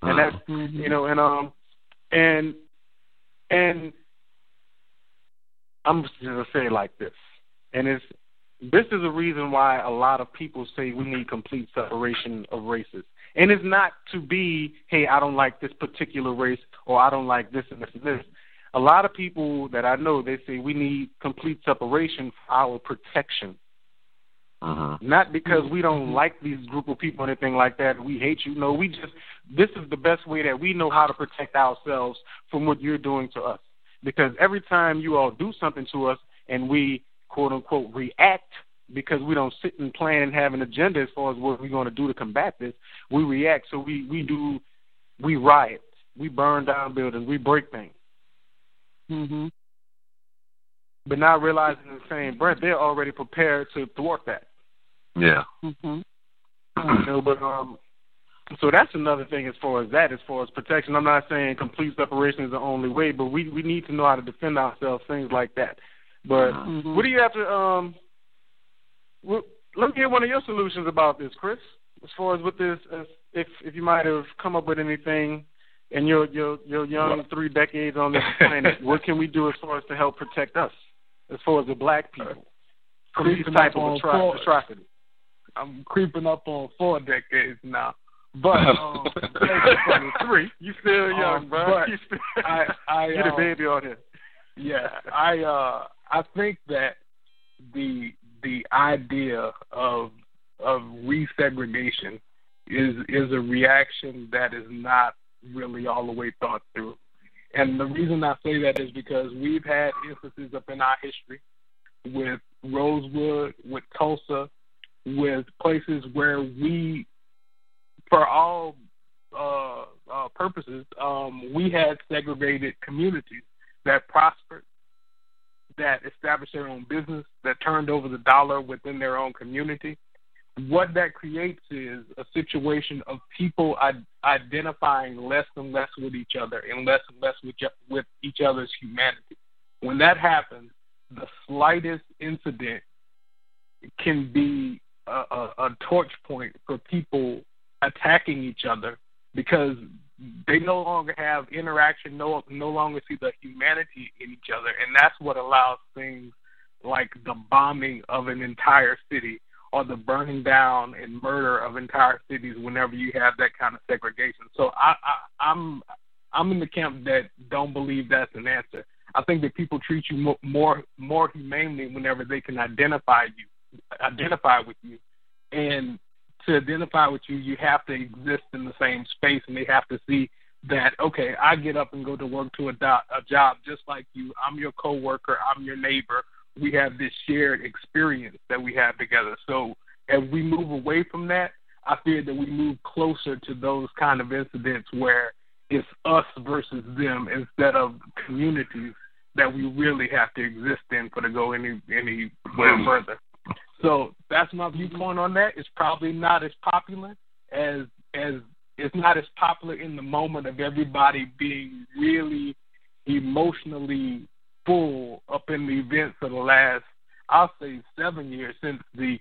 And that's you know, and um and and I'm just gonna say it like this. And it's this is a reason why a lot of people say we need complete separation of races. And it's not to be, hey, I don't like this particular race or I don't like this and this and this. A lot of people that I know, they say we need complete separation for our protection. Mm-hmm. Not because we don't mm-hmm. like these group of people or anything like that. We hate you. No, we just this is the best way that we know how to protect ourselves from what you're doing to us. Because every time you all do something to us and we quote unquote react because we don't sit and plan and have an agenda as far as what we're going to do to combat this, we react. So we we do we riot, we burn down buildings, we break things.
Mhm.
But not realizing in the same breath they're already prepared to thwart that.
Yeah.
Mhm.
you know, but um, so that's another thing as far as that, as far as protection. I'm not saying complete separation is the only way, but we we need to know how to defend ourselves, things like that. But
Mhm.
what do you have to um? What, let me hear one of your solutions about this, Cris. As far as with this, as if if you might have come up with anything in your your your young three decades on this planet, what can we do as far as to help protect us, as far as the black people from these type of atro- atrocities?
I'm creeping up on four decades now. But um,
three, you still young,
Um,
bro. You still,
I, I,
you're the
um,
baby on here.
yeah, I uh I think that the the idea of of resegregation is is a reaction that is not really all the way thought through. And the reason I say that is because we've had instances up in our history with Rosewood, with Tulsa, with places where we, for all uh, uh, purposes, um, we had segregated communities that prospered, that established their own business, that turned over the dollar within their own community. What that creates is a situation of people identifying less and less with each other and less and less with, with each other's humanity. When that happens, the slightest incident can be a, a, a torch point for people attacking each other because they no longer have interaction, no no longer see the humanity in each other, and that's what allows things like the bombing of an entire city or the burning down and murder of entire cities whenever you have that kind of segregation. So I, I I'm I'm in the camp that don't believe that's an answer. I think that people treat you mo- more more humanely whenever they can identify you, identify with you, and to identify with you, you have to exist in the same space, and they have to see that okay, I get up and go to work to a, do- a job just like you. I'm your coworker. I'm your neighbor. We have this shared experience that we have together. So as we move away from that, I fear that we move closer to those kind of incidents where it's us versus them instead of communities that we really have to exist in for to go any anywhere hmm. further. So that's my viewpoint on that. It's probably not as popular as as it's not as popular in the moment of everybody being really emotionally full up in the events of the last I'll say seven years since the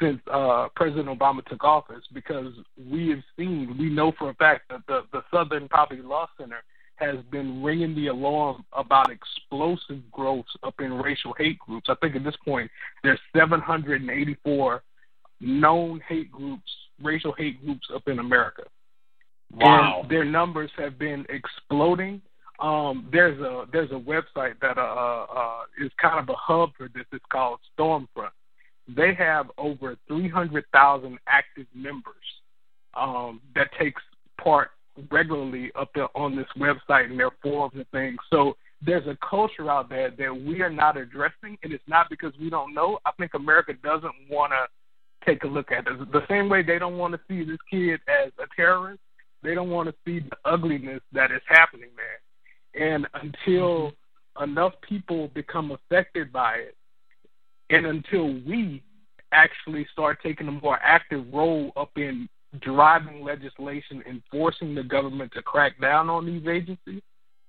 since uh President Obama took office because we have seen we know for a fact that the, the Southern Poverty Law Center has been ringing the alarm about explosive growth up in racial hate groups. I think at this point there's 784 known hate groups, racial hate groups up in America.
Wow.
And their numbers have been exploding. Um, there's a there's a website that uh, uh, is kind of a hub for this. It's called Stormfront. They have over 300,000 active members um, that takes part regularly up there on this website and their forums and things. So there's a culture out there that we are not addressing, and it's not because we don't know. I think America doesn't want to take a look at it. The same way they don't want to see this kid as a terrorist, they don't want to see the ugliness that is happening there. And until enough people become affected by it, and until we actually start taking a more active role up in driving legislation, enforcing the government to crack down on these agencies,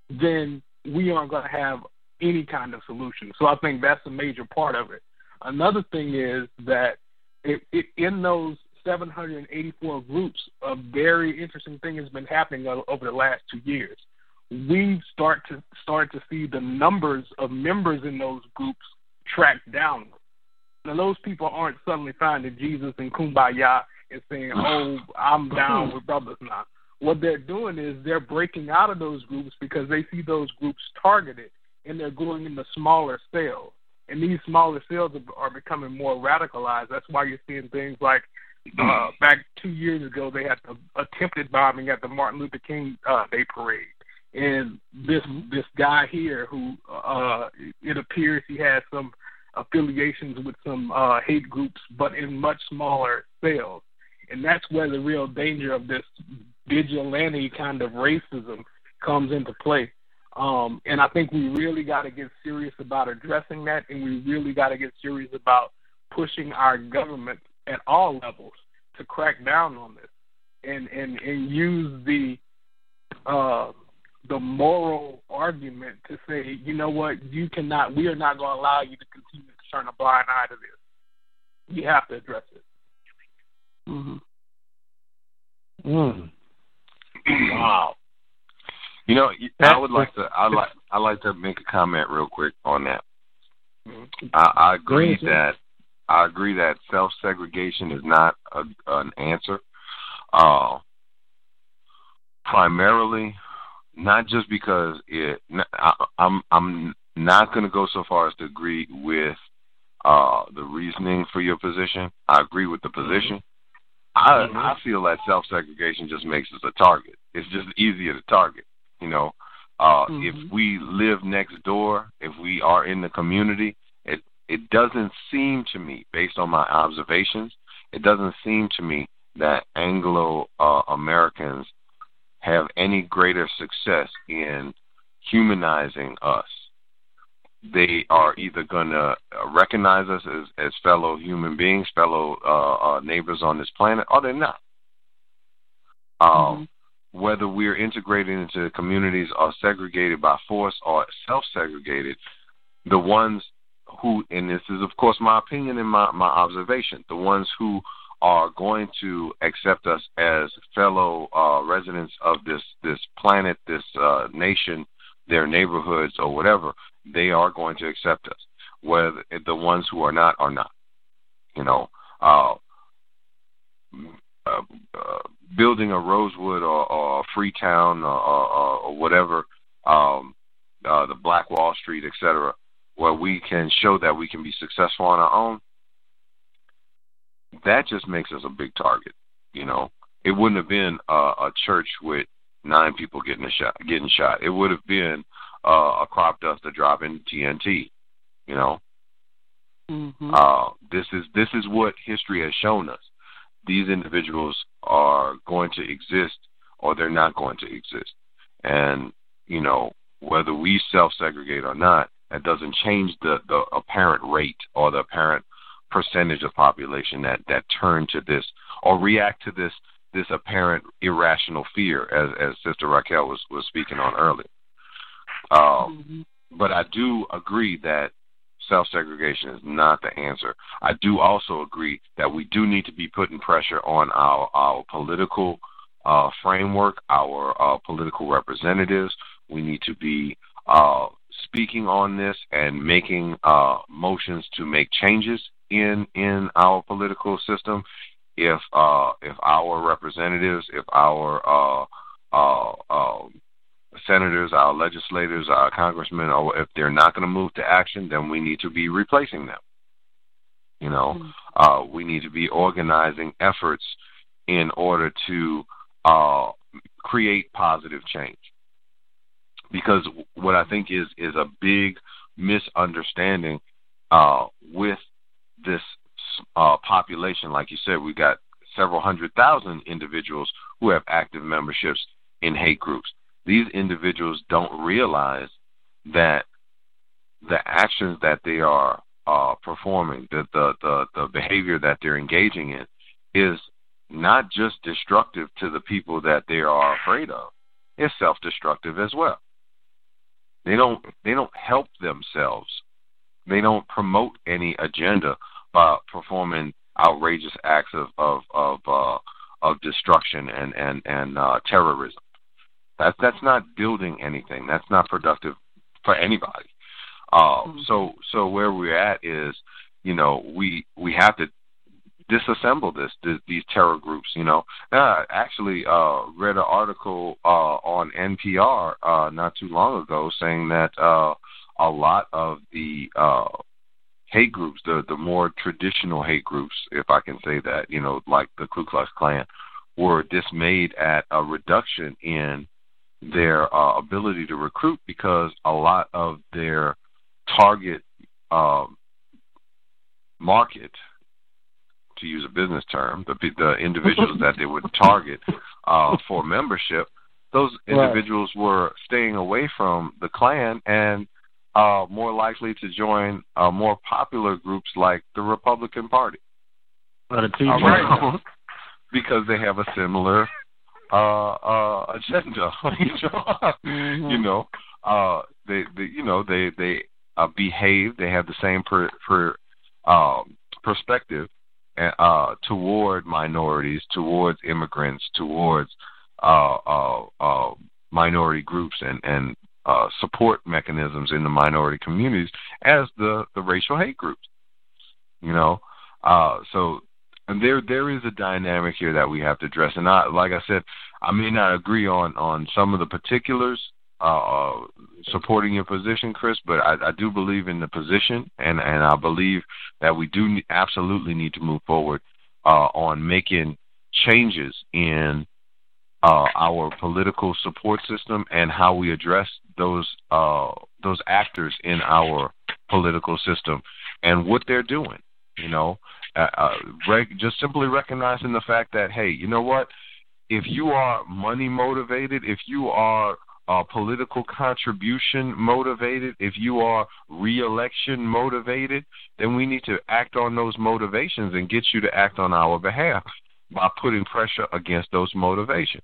then we aren't going to have any kind of solution. So I think that's a major part of it. Another thing is that it, it, in those 784 groups, a very interesting thing has been happening over the last two years. We start to start to see the numbers of members in those groups track down. Now, those people aren't suddenly finding Jesus and kumbaya and saying, "Oh, I'm down with brothers now." What they're doing is they're breaking out of those groups because they see those groups targeted, and they're going into smaller cells. And these smaller cells are becoming more radicalized. That's why you're seeing things like uh, back two years ago they had the attempted bombing at the Martin Luther King uh, Day parade, and this this guy here who uh, it appears he has some affiliations with some uh, hate groups, but in much smaller cells. And that's where the real danger of this vigilante kind of racism comes into play. Um, and I think we really got to get serious about addressing that, and we really got to get serious about pushing our government at all levels to crack down on this, and and and use the uh, the moral argument to say, you know what, you cannot, we are not going to allow you to continue to turn a blind eye to this. You have to address it.
Mm-hmm.
Mm. Wow. You know, I would like to. I like. I like to make a comment real quick on that. I, I agree that. I agree that self segregation is not a, an answer. Uh, primarily, not just because it. I, I'm. I'm not going to go so far as to agree with uh, the reasoning for your position. I agree with the position. I mm-hmm. I feel that self segregation just makes us a target. It's just easier to target. You know, uh, mm-hmm. if we live next door, if we are in the community, it it doesn't seem to me, based on my observations, it doesn't seem to me that Anglo uh, Americans have any greater success in humanizing us they are either going to recognize us as, as fellow human beings, fellow uh, uh, neighbors on this planet, or they're not. Um, mm-hmm. Whether we're integrated into communities or segregated by force or self segregated, the ones who, and this is, of course, my opinion and my, my observation, the ones who are going to accept us as fellow uh, residents of this, this planet, this uh, nation, their neighborhoods, or whatever, they are going to accept us. Whether the ones who are not are not. You know, uh, uh, uh, building a Rosewood or, or Freetown or, or, or whatever, um, uh, the Black Wall Street, etc., where we can show that we can be successful on our own. That just makes us a big target. You know, it wouldn't have been a, a church with nine people getting a shot, getting shot. It would have been uh, a crop duster dropping TNT. You know,
mm-hmm.
uh, this is this is what history has shown us. These individuals are going to exist, or they're not going to exist. And you know, whether we self-segregate or not, that doesn't change the the apparent rate or the apparent percentage of population that that turn to this or react to this this apparent irrational fear, as as Sister Raquel was was speaking on earlier. Um, mm-hmm. But I do agree that self segregation is not the answer. I do also agree that we do need to be putting pressure on our our political uh, framework, our uh, political representatives. We need to be uh, speaking on this and making uh, motions to make changes in in our political system. If uh, if our representatives, if our uh, uh, uh, senators, our legislators, our congressmen, or if they're not going to move to action, then we need to be replacing them. You know, mm-hmm. uh, we need to be organizing efforts in order to uh, create positive change. Because what I think is is a big misunderstanding uh, with this uh, population, like you said, we got several hundred thousand individuals who have active memberships in hate groups. These individuals don't realize that the actions that they are uh, performing, the, the the the behavior that they're engaging in, is not just destructive to the people that they are afraid of. It's self-destructive as well. They don't they don't help themselves. They don't promote any agenda by performing outrageous acts of of of uh, of destruction and and and uh, terrorism. That's that's not building anything. That's not productive for anybody. Uh, mm-hmm. So so where we're at is, you know, we we have to disassemble this, this these terror groups. You know, I actually uh, read an article uh, on NPR uh, not too long ago saying that uh, a lot of the uh, hate groups, the the more traditional hate groups, if I can say that, you know, like the Ku Klux Klan, were dismayed at a reduction in their uh, ability to recruit because a lot of their target uh, market, to use a business term, the the individuals that they would target uh, for membership, those individuals right. were staying away from the Klan and uh, more likely to join uh, more popular groups like the Republican Party.
Or the Tea Party.
because they have a similar uh, uh, agenda. mm-hmm. You know, uh, they, they, you know, they they uh, behave. They have the same per, per um, perspective uh, toward minorities, towards immigrants, towards uh, uh, uh, minority groups, and and uh, support mechanisms in the minority communities as the, the racial hate groups. You know, uh, so and there there is a dynamic here that we have to address. And I, like I said, I may not agree on on some of the particulars uh, supporting your position, Cris, but I, I do believe in the position, and and I believe that we do absolutely need to move forward uh, on making changes in uh, our political support system and how we address those uh, those actors in our political system and what they're doing. You know, uh, uh, reg- just simply recognizing the fact that hey, you know what? If you are money motivated, if you are uh, political contribution motivated, if you are reelection motivated, then we need to act on those motivations and get you to act on our behalf by putting pressure against those motivations.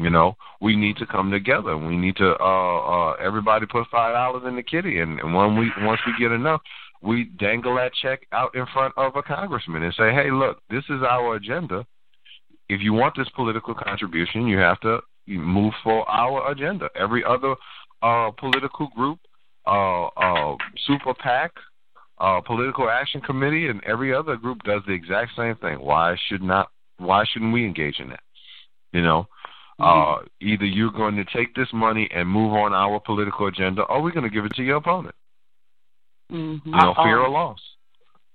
You know, we need to come together. We need to uh uh everybody put five dollars in the kitty and, and when we once we get enough, we dangle that check out in front of a congressman and say, Hey, look, this is our agenda. If you want this political contribution, you have to move for our agenda. Every other uh political group, uh uh super PAC, uh political action committee and every other group does the exact same thing. Why should not why shouldn't we engage in that? You know? Mm-hmm. Uh, either you're going to take this money and move on our political agenda, or we're going to give it to your opponent.
Mm-hmm.
No fear
um,
or loss.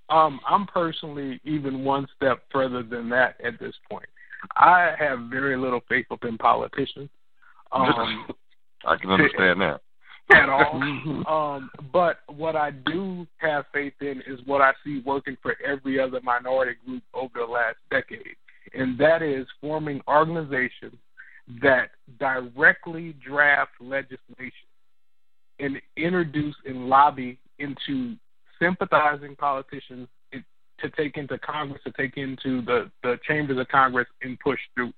Um, I'm personally even one step further than that at this point. I have very little faith in politicians. Um,
I can understand that.
At all. Mm-hmm. um, but what I do have faith in is what I see working for every other minority group over the last decade, and that is forming organizations that directly draft legislation and introduce and lobby into sympathizing politicians to take into Congress, to take into the, the chambers of Congress and push through.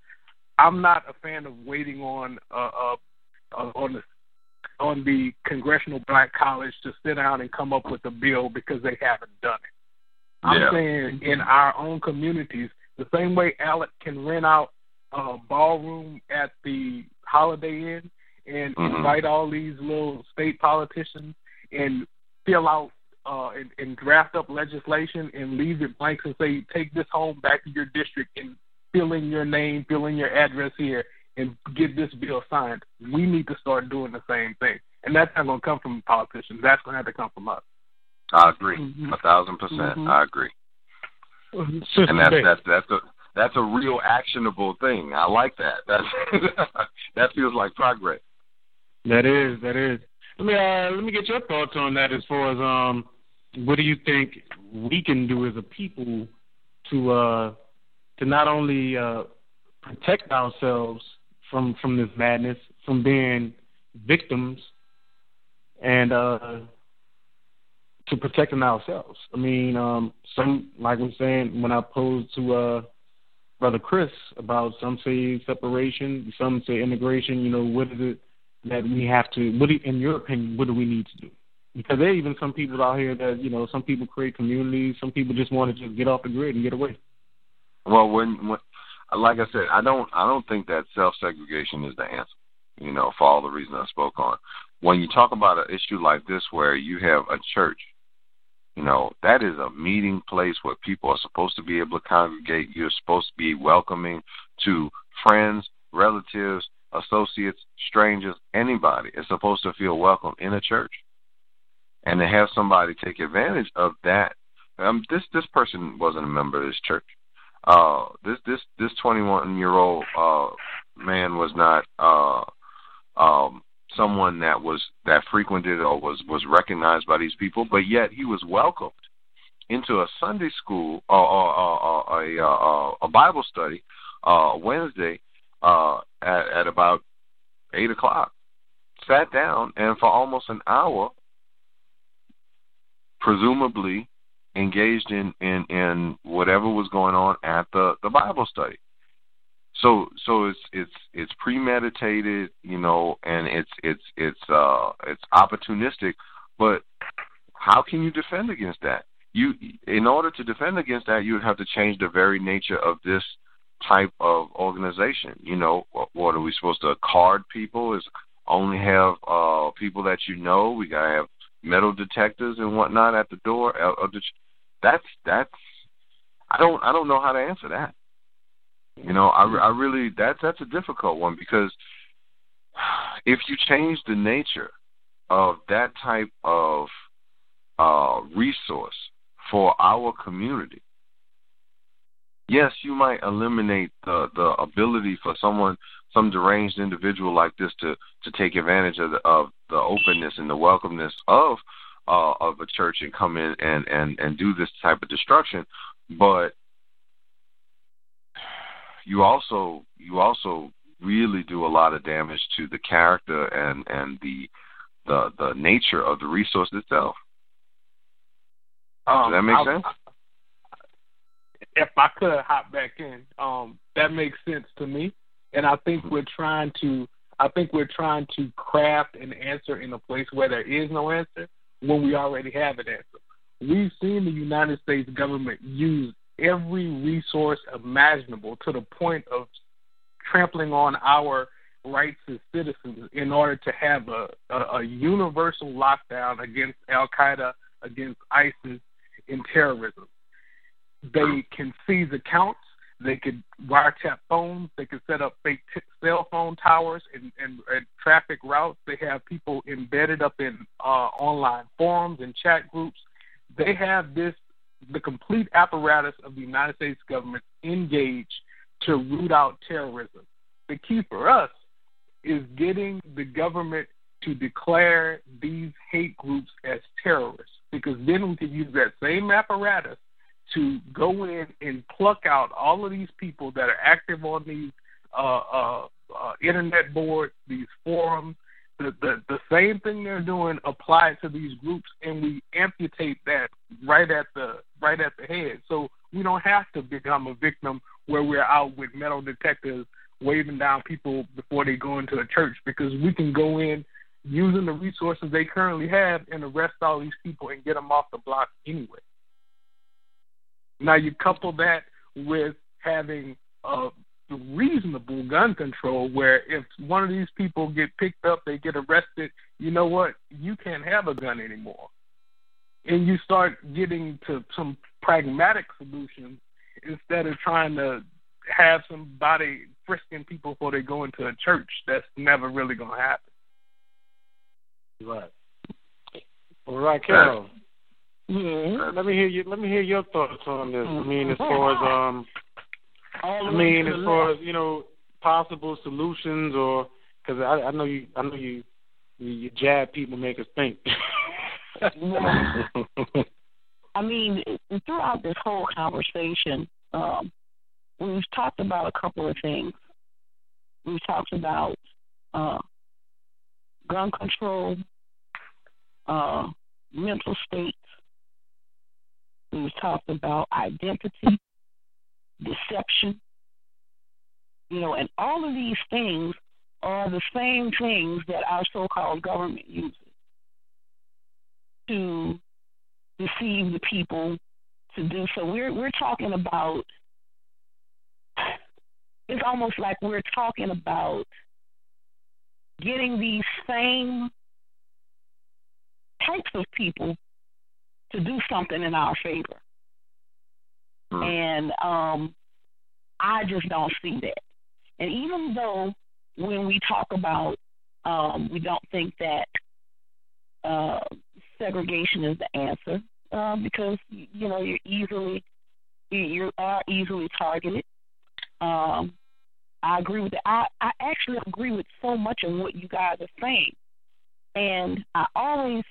I'm not a fan of waiting on uh, uh, uh, on the on the Congressional Black Caucus to sit down and come up with a bill because they haven't done it. I'm
yeah.
saying in our own communities, the same way ALEC can rent out uh, ballroom at the Holiday Inn and
mm-hmm.
invite all these little state politicians and fill out uh, and, and draft up legislation and leave it blank and say, take this home back to your district and fill in your name, fill in your address here, and get this bill signed. We need to start doing the same thing. And that's not going to come from politicians. That's going to have to come from us.
I agree.
Mm-hmm.
A thousand percent.
Mm-hmm.
I agree.
Sister
and that's, that's, that's, a, that's a real actionable thing. I like that. That's that feels like progress.
That is, that is. Let me uh, let me get your thoughts on that. As far as um, what do you think we can do as a people to uh, to not only uh, protect ourselves from from this madness, from being victims, and uh, to protecting ourselves. I mean, um, some like I'm saying when I posed to uh, brother Cris about some say separation, some say integration. You know, what is it that we have to? What, do, in your opinion, what do we need to do? Because there are even some people out here that you know, some people create communities, some people just want to just get off the grid and get away.
Well, when, when like I said, I don't I don't think that self segregation is the answer. You know, for all the reasons I spoke on. When you talk about an issue like this, where you have a church you know, that is a meeting place where people are supposed to be able to congregate. You're supposed to be welcoming to friends, relatives, associates, strangers, anybody is supposed to feel welcome in a church. And to have somebody take advantage of that. Um, this this person wasn't a member of this church. Uh, this this this 21 year old uh, man was not uh, um, someone that was that frequented or was was recognized by these people, but yet he was welcomed into a Sunday school or, or, or, or a, a, a Bible study uh, Wednesday uh, at, at about eight o'clock. Sat down and for almost an hour, presumably engaged in, in, in whatever was going on at the, the Bible study so so it's it's it's premeditated you know and it's it's it's uh it's opportunistic but how can you defend against that? You in order to defend against that you would have to change the very nature of this type of organization you know what, what are we supposed to card people? Is only have uh people that you know. We got to have metal detectors and whatnot at the door the that's that's i don't i don't know how to answer that you know, I, I really that's that's a difficult one because if you change the nature of that type of uh, resource for our community, yes, you might eliminate the the ability for someone, some deranged individual like this, to to take advantage of the, of the openness and the welcomeness of uh, of a church and come in and and and do this type of destruction. But you also you also really do a lot of damage to the character and and the the the nature of the resource itself. Um, Does that make I, sense?
If I could hop back in, um, that makes sense to me, and I think mm-hmm. we're trying to. I think we're trying to craft an answer in a place where there is no answer when we already have an answer. We've seen the United States government use every resource imaginable to the point of trampling on our rights as citizens in order to have a, a, a universal lockdown against Al Qaeda, against ISIS, and terrorism. They can seize accounts. They could wiretap phones. They could set up fake t- cell phone towers and, and, and traffic routes. They have people embedded up in uh, online forums and chat groups. They have this the complete apparatus of the United States government engaged to root out terrorism. The key for us is getting the government to declare these hate groups as terrorists, because then we can use that same apparatus to go in and pluck out all of these people that are active on these uh, uh, uh, internet boards, these forums, the, the same thing they're doing applied to these groups, and we amputate that right at the right at the head. So we don't have to become a victim where we're out with metal detectors waving down people before they go into a church because we can go in using the resources they currently have and arrest all these people and get them off the block anyway. Now you couple that with having a reasonable gun control where if one of these people get picked up, they get arrested, you know what? You can't have a gun anymore. And you start getting to some pragmatic solutions instead of trying to have somebody frisking people before they go into a church. That's never really going to happen.
Right. All right, Carol. Mm-hmm. Let me hear you. Let me hear your thoughts on this. I mean, as far as um,
All
I mean, as far
left.
as you know, possible solutions, or because I, I know you, I know you, you, you jab people, make us think.
I mean, throughout this whole conversation, um, we've talked about a couple of things. We've talked about uh, gun control, uh, mental states. We've talked about identity, deception. You know, and all of these things are the same things that our so-called government uses to deceive the people to do so. We're we're talking about it's almost like we're talking about getting these same types of people to do something in our favor. And um I just don't see that. And even though when we talk about um we don't think that uh segregation is the answer uh, because you know you're easily you you are easily targeted. Um, I agree with that. I I actually agree with so much of what you guys are saying, and I always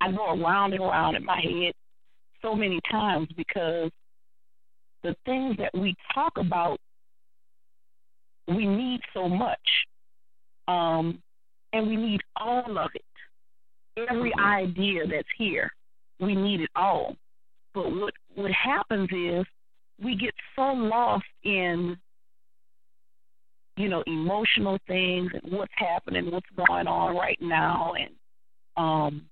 I go around and around in my head so many times because the things that we talk about we need so much, um, and we need all of it every idea that's here. We need it all. But what what happens is we get so lost in you know emotional things and what's happening, what's going on right now, and um,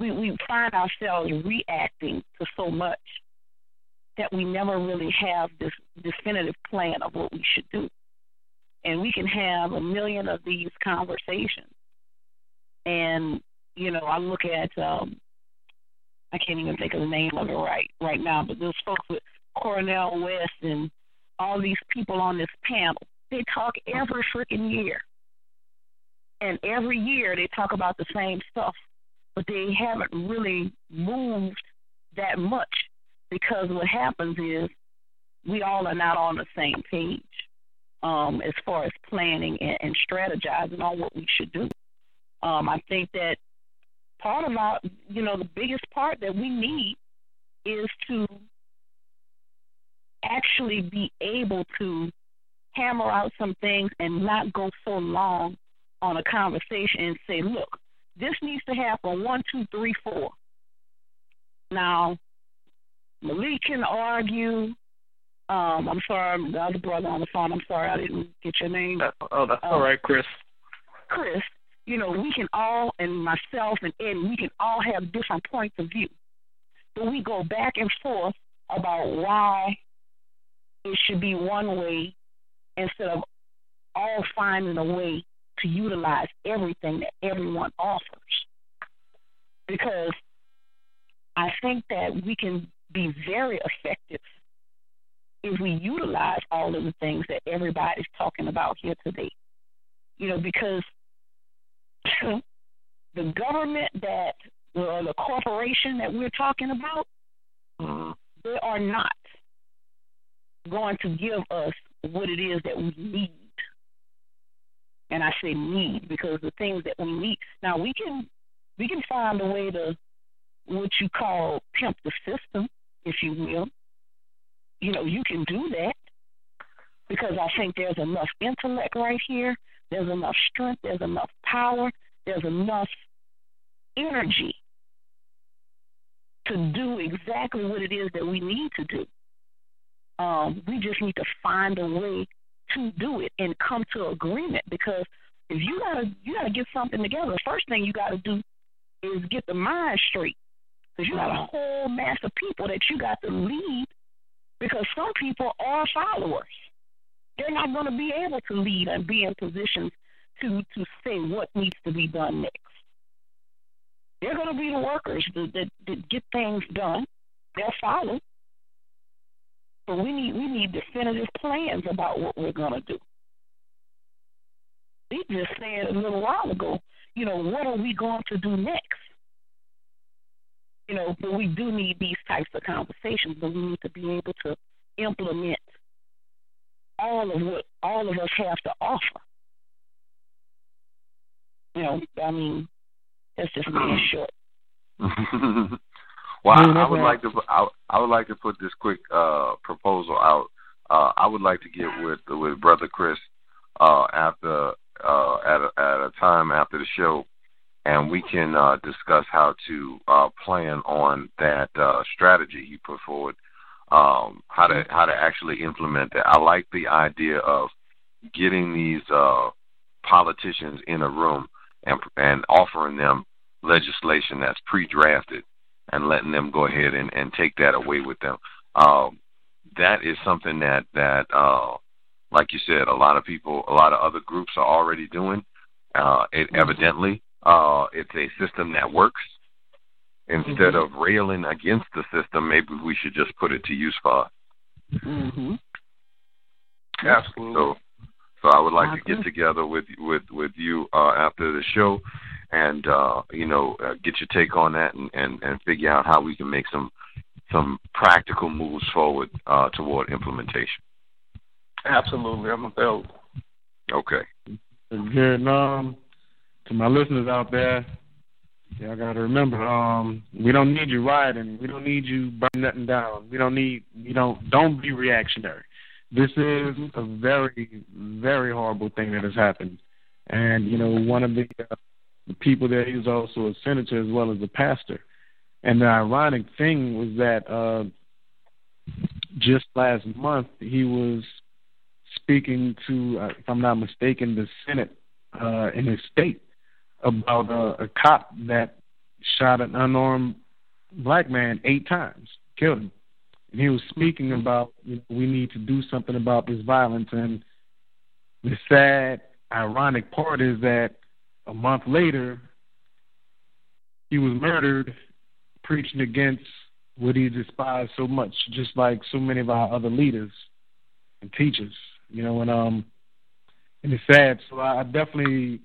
we we find ourselves reacting to so much that we never really have this definitive plan of what we should do. And we can have a million of these conversations. And you know I look at um I can't even think of the name of it right right now, but those folks with Cornel West and all these people on this panel, they talk every freaking year, and every year they talk about the same stuff, but they haven't really moved that much because what happens is we all are not on the same page um, as far as planning and, and strategizing on what we should do. Um, I think that part of our, you know, the biggest part that we need is to actually be able to hammer out some things and not go so long on a conversation and say, look, this needs to happen one, two, three, four. Now, Malik can argue. Um, I'm sorry, the other brother on the phone. I'm sorry I didn't get your name.
Oh, that's
Um,
all right, Cris.
Cris, you know, we can all, and myself and Ed, we can all have different points of view. But we go back and forth about why it should be one way instead of all finding a way to utilize everything that everyone offers. Because I think that we can be very effective if we utilize all of the things that everybody's talking about here today. You know, because the government that or the corporation that we're talking about, mm-hmm. they are not going to give us what it is that we need. And I say need because the things that we need now we can we can find a way to what you call pimp the system, if you will. You know, you can do that because I think there's enough intellect right here, there's enough strength, there's enough power, there's enough energy to do exactly what it is that we need to do. Um, we just need to find a way to do it and come to agreement because if you gotta you gotta get something together, the first thing you gotta do is get the mind straight. Because you got a whole mass of people that you got to lead because some people are followers. They're not going to be able to lead and be in positions to to say what needs to be done next. They're to be the workers that, that, that get things done. They'll follow. But we need we need definitive plans about what we're to do. We just said a little while ago, you know, what are we going to do next? You know, but we do need these types of conversations, but we need to be able to implement all of what all of us have to offer. You know, I mean, that's just being short.
well, I, I would like to. I, I would like to put this quick uh, proposal out. Uh, I would like to get with with Brother Cris uh, after uh, at a, at a time after the show, and we can uh, discuss how to uh, plan on that uh, strategy you put forward. Um, how to how to actually implement that. I like the idea of getting these uh, politicians in a room and and offering them legislation that's pre-drafted and letting them go ahead and, and take that away with them. Um, that is something that that uh, like you said, a lot of people, a lot of other groups are already doing. Uh, it mm-hmm. evidently uh, it's a system that works. Instead mm-hmm. of railing against the system, maybe we should just put it to use for us.
Mm-hmm.
Absolutely.
So, so I would like to get together with with with you uh, after the show, and uh, you know, uh, get your take on that, and, and and figure out how we can make some some practical moves forward uh, toward implementation.
Absolutely, I'm available.
Okay.
Good. Um, to my listeners out there, y'all got to remember, um, we don't need you rioting. We don't need you burning nothing down. We don't need. You don't. Don't be reactionary. This is a very, very horrible thing that has happened. And you know, one of the, uh, the people there, he was also a senator as well as a pastor. And the ironic thing was that uh, just last month he was speaking to, uh, if I'm not mistaken, the Senate uh, in his state about uh, a cop that shot an unarmed black man eight times, killed him. And he was speaking about you know, we need to do something about this violence. And the sad, ironic part is that a month later, he was murdered preaching against what he despised so much, just like so many of our other leaders and teachers you know, and um, and it's sad. So I, definitely,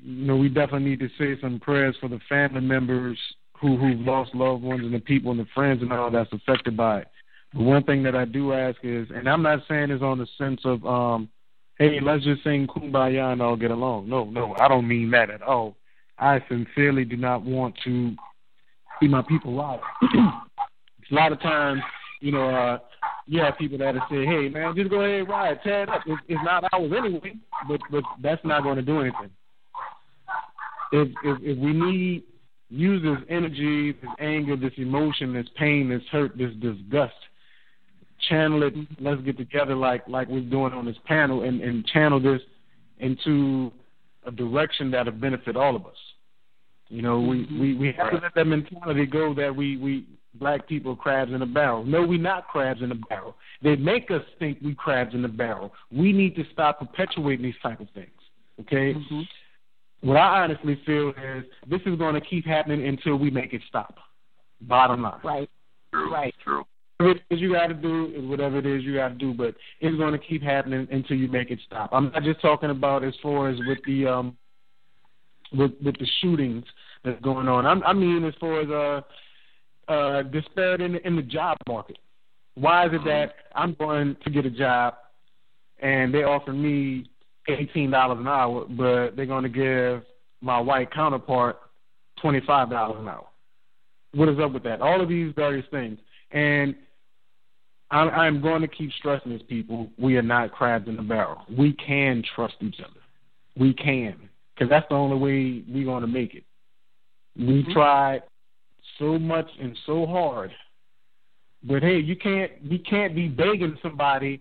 you know, we definitely need to say some prayers for the family members who who've lost loved ones and the people and the friends and all that's affected by it. But one thing that I do ask is, and I'm not saying is on the sense of, um, hey, let's just sing kumbaya and all get along. No, no, I don't mean that at all. I sincerely do not want to see my people lie. a lot of times, you know, uh, you have people that say, "Hey, man, just go ahead and ride, tear it up." It's, it's not ours anyway, but but that's not going to do anything. If if, if we need use this energy, this anger, this emotion, this pain, this hurt, this disgust, channel it. Let's get together like like we're doing on this panel, and and channel this into a direction that'll benefit all of us. You know, we, we, we have to let that mentality go that we, we black people are crabs in a barrel. No, we're not crabs in a barrel. They make us think we crabs in a barrel. We need to stop perpetuating these type of things. Okay?
Mm-hmm.
What I honestly feel is this is going to keep happening until we make it stop. Bottom line.
Right.
True.
Right.
True.
Whatever it is you got to do is whatever it is you got to do, but it's going to keep happening until you make it stop. I'm not just talking about as far as with the um with with the shootings that's going on. I'm, I mean as far as uh uh, disparity in the, in the job market. Why is it that I'm going to get a job and they offer me eighteen dollars an hour, but they're going to give my white counterpart twenty five dollars an hour? What is up with that? All of these various things, and I'm, I'm going to keep stressing this, people. We are not crabs in a barrel. We can trust each other. We can, because that's the only way we're going to make it. We mm-hmm. tried so much and so hard. But hey, you can't you can't be begging somebody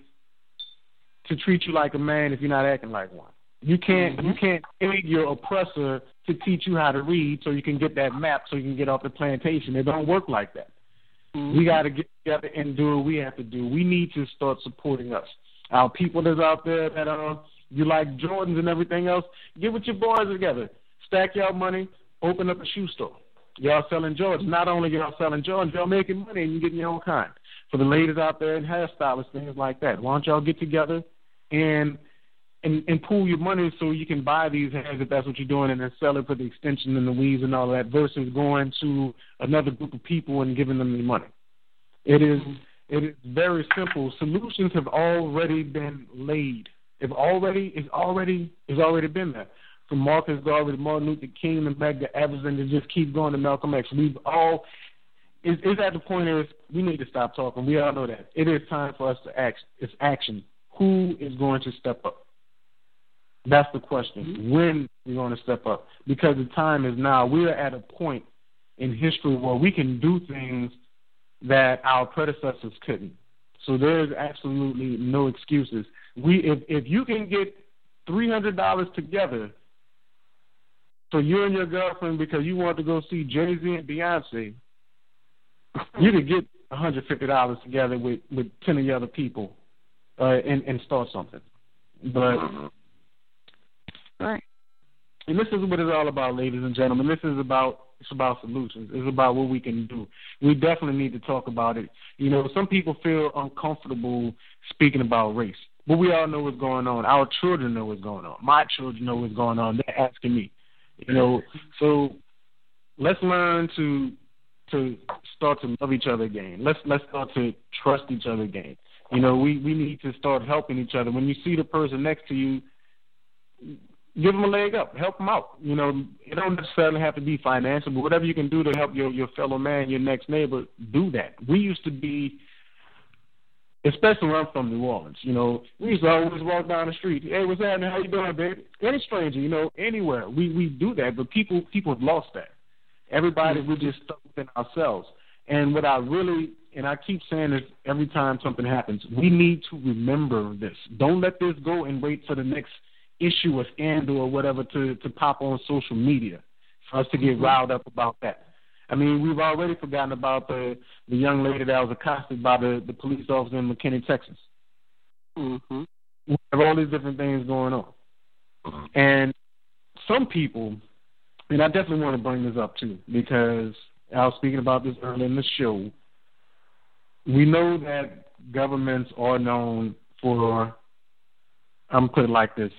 to treat you like a man if you're not acting like one. You can't
mm-hmm.
you can't beg your oppressor to teach you how to read so you can get that map so you can get off the plantation. It don't work like that.
Mm-hmm.
We got to get together and do what we have to do. We need to start supporting us. Our people that's out there that uh you like Jordans and everything else, get with your boys together. Stack your money, open up a shoe store. Y'all selling Jordans. Not only y'all selling Jordans, y'all making money and you getting your own kind. For the ladies out there and hairstylists, things like that. Why don't y'all get together and and and pool your money so you can buy these hands if that's what you're doing, and then sell it for the extension and the weaves and all that, versus going to another group of people and giving them the money. It is it is very simple. Solutions have already been laid. If already it's already it's already been there. From Marcus Garvey to Martin Luther King and back to Evans and to just keep going to Malcolm X. We've all is is at the point is we need to stop talking. We all know that. It is time for us to act it's action. Who is going to step up? That's the question. Mm-hmm. When we're going to step up. Because the time is now. We are at a point in history where we can do things that our predecessors couldn't. So there's absolutely no excuses. We if if you can get three hundred dollars together for you and your girlfriend because you want to go see Jay Z and Beyonce, mm-hmm. you could get one hundred fifty dollars together with with ten of the other people uh, and and start something. But mm-hmm.
Right.
And this is what it's all about, ladies and gentlemen. This is about it's about solutions. It's about what we can do. We definitely need to talk about it. You know, some people feel uncomfortable speaking about race. But we all know what's going on. Our children know what's going on. My children know what's going on. They're asking me. You know, so let's learn to to start to love each other again. Let's let's start to trust each other again. You know, we we need to start helping each other. When you see the person next to you, give them a leg up, help them out. You know, it don't necessarily have to be financial, but whatever you can do to help your your fellow man, your next neighbor, do that. We used to be, especially where I'm from, New Orleans. You know, we used to always walk down the street. Hey, what's happening? How you doing, baby? Any stranger, you know, anywhere. We we do that, but people people have lost that. Everybody, we're just stuck within ourselves. And what I really and I keep saying this every time something happens, we need to remember this. Don't let this go and wait for the next issue or scandal or whatever to, to pop on social media for us to get riled up about that. I mean, we've already forgotten about the the young lady that was accosted by the, the police officer in McKinney, Texas.
Mm-hmm.
We have all these different things going on. And some people, and I definitely want to bring this up too, because I was speaking about this earlier in the show. We know that governments are known for, I'm put it like this,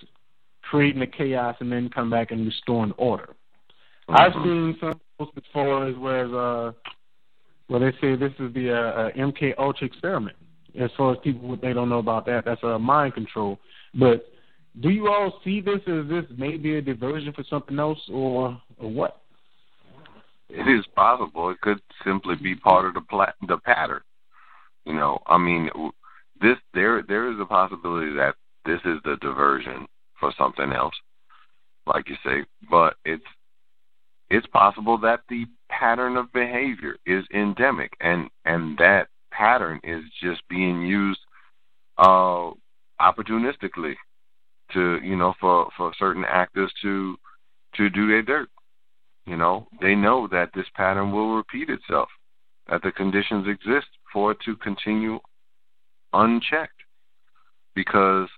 creating the chaos and then come back and restoring order. Mm-hmm. I've seen some posts as far as where uh, where they say this is the uh, uh, MK Ultra experiment. As far as people what they don't know about that, that's a uh, mind control. But do you all see this as this maybe a diversion for something else, or or what?
It is possible. It could simply be part of the pla- the pattern. You know, I mean, this there there is a possibility that this is the diversion for something else, like you say. But it's it's possible that the pattern of behavior is endemic, and and that pattern is just being used uh, opportunistically to you know for for certain actors to to do their dirt. You know, they know that this pattern will repeat itself, that the conditions exist for it to continue unchecked, because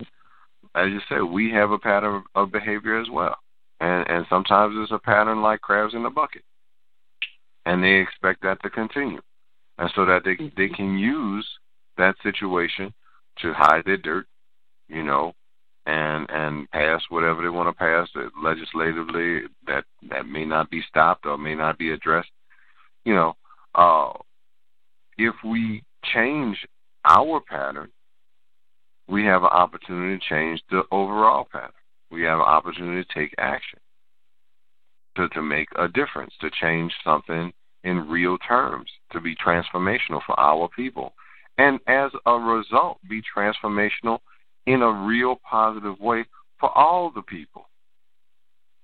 as you said, we have a pattern of behavior as well. And and sometimes it's a pattern like crabs in a bucket. And they expect that to continue. And so that they they can use that situation to hide their dirt, you know, and and pass whatever they want to pass legislatively that that may not be stopped or may not be addressed. You know, uh, if we change our pattern, we have an opportunity to change the overall pattern. We have an opportunity to take action, to, to make a difference, to change something in real terms, to be transformational for our people. And as a result, be transformational in a real positive way for all the people.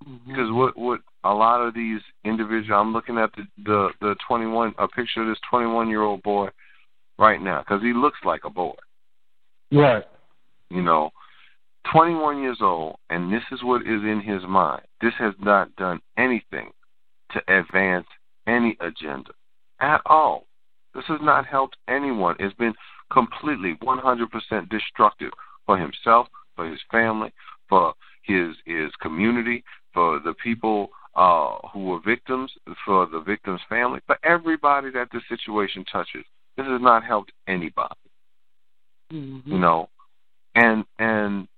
Mm-hmm. Because what what a lot of these individuals, I'm looking at the the the 21 a picture of this 21 year old boy right now because he looks like a boy.
Right.
You know, 21 years old, and this is what is in his mind. This has not done anything to advance any agenda at all. This has not helped anyone. It's been completely 100% destructive for himself, for his family, for his his community, for the people uh, who were victims, for the victim's family, for everybody that this situation touches. This has not helped anybody.
Mm-hmm.
You know, and and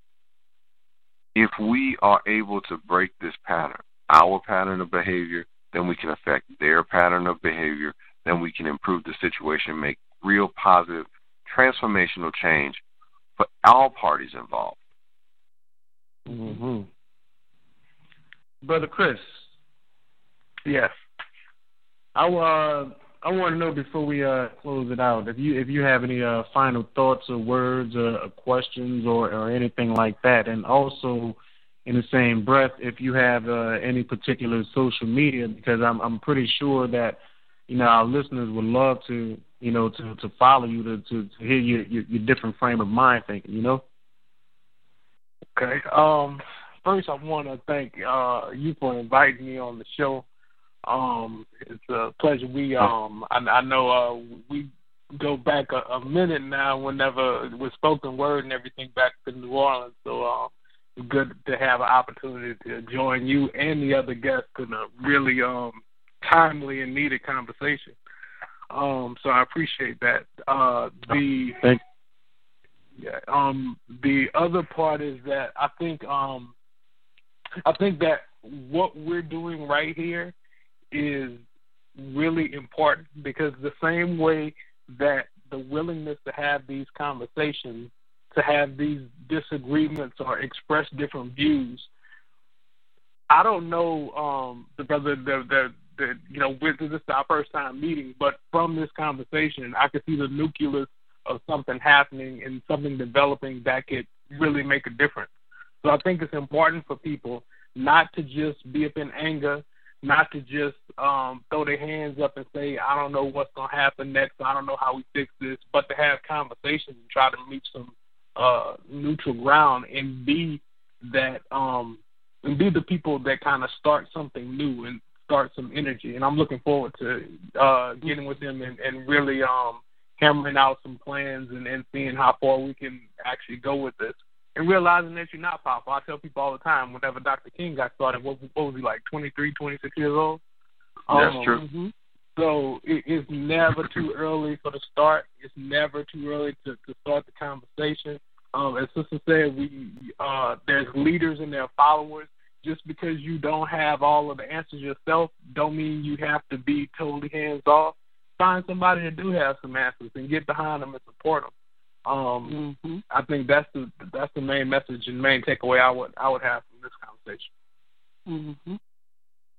if we are able to break this pattern, our pattern of behavior, then we can affect their pattern of behavior, then we can improve the situation, make real positive transformational change for all parties involved.
Mm-hmm. Brother Cris.
Yes.
I uh I want to know before we uh close it out if you if you have any uh final thoughts or words or, or questions or or anything like that, and also in the same breath if you have uh, any particular social media because I'm I'm pretty sure that you know our listeners would love to you know to to follow you to to, to hear your, your your different frame of mind thinking you know.
Okay. Um. First, I want to thank uh you for inviting me on the show. Um, it's a pleasure. We um, I, I know uh, we go back a, a minute now. Whenever with spoken word and everything back to New Orleans, so um, it's good to have an opportunity to join you and the other guests in a really um timely and needed conversation. Um, so I appreciate that. Uh, the
Thank
yeah, um, the other part is that I think um, I think that what we're doing right here is really important because the same way that the willingness to have these conversations, to have these disagreements or express different views, I don't know um, the brother the the the you know with this is our first time meeting, but from this conversation, I could see the nucleus of something happening and something developing that could really make a difference. So I think it's important for people not to just be up in anger, not to just um, throw their hands up and say, I don't know what's going to happen next, I don't know how we fix this, but to have conversations and try to reach some uh, neutral ground and be that um, and be the people that kind of start something new and start some energy. And I'm looking forward to uh, getting with them and, and really um, hammering out some plans and, and seeing how far we can actually go with this. And realizing that you're not powerful. I tell people all the time, whenever Dr. King got started, what, what was he like, 23, 26 years old?
That's
um,
true.
mhm. So it, it's never too early for the start. It's never too early to, to start the conversation. Um, as Sister said, we uh, there's leaders and their followers. Just because you don't have all of the answers yourself, don't mean you have to be totally hands off. Find somebody that do have some answers and get behind them and support them. Um,
Mm-hmm.
I think that's the that's the main message and main takeaway I would I would have from this conversation.
Mm-hmm.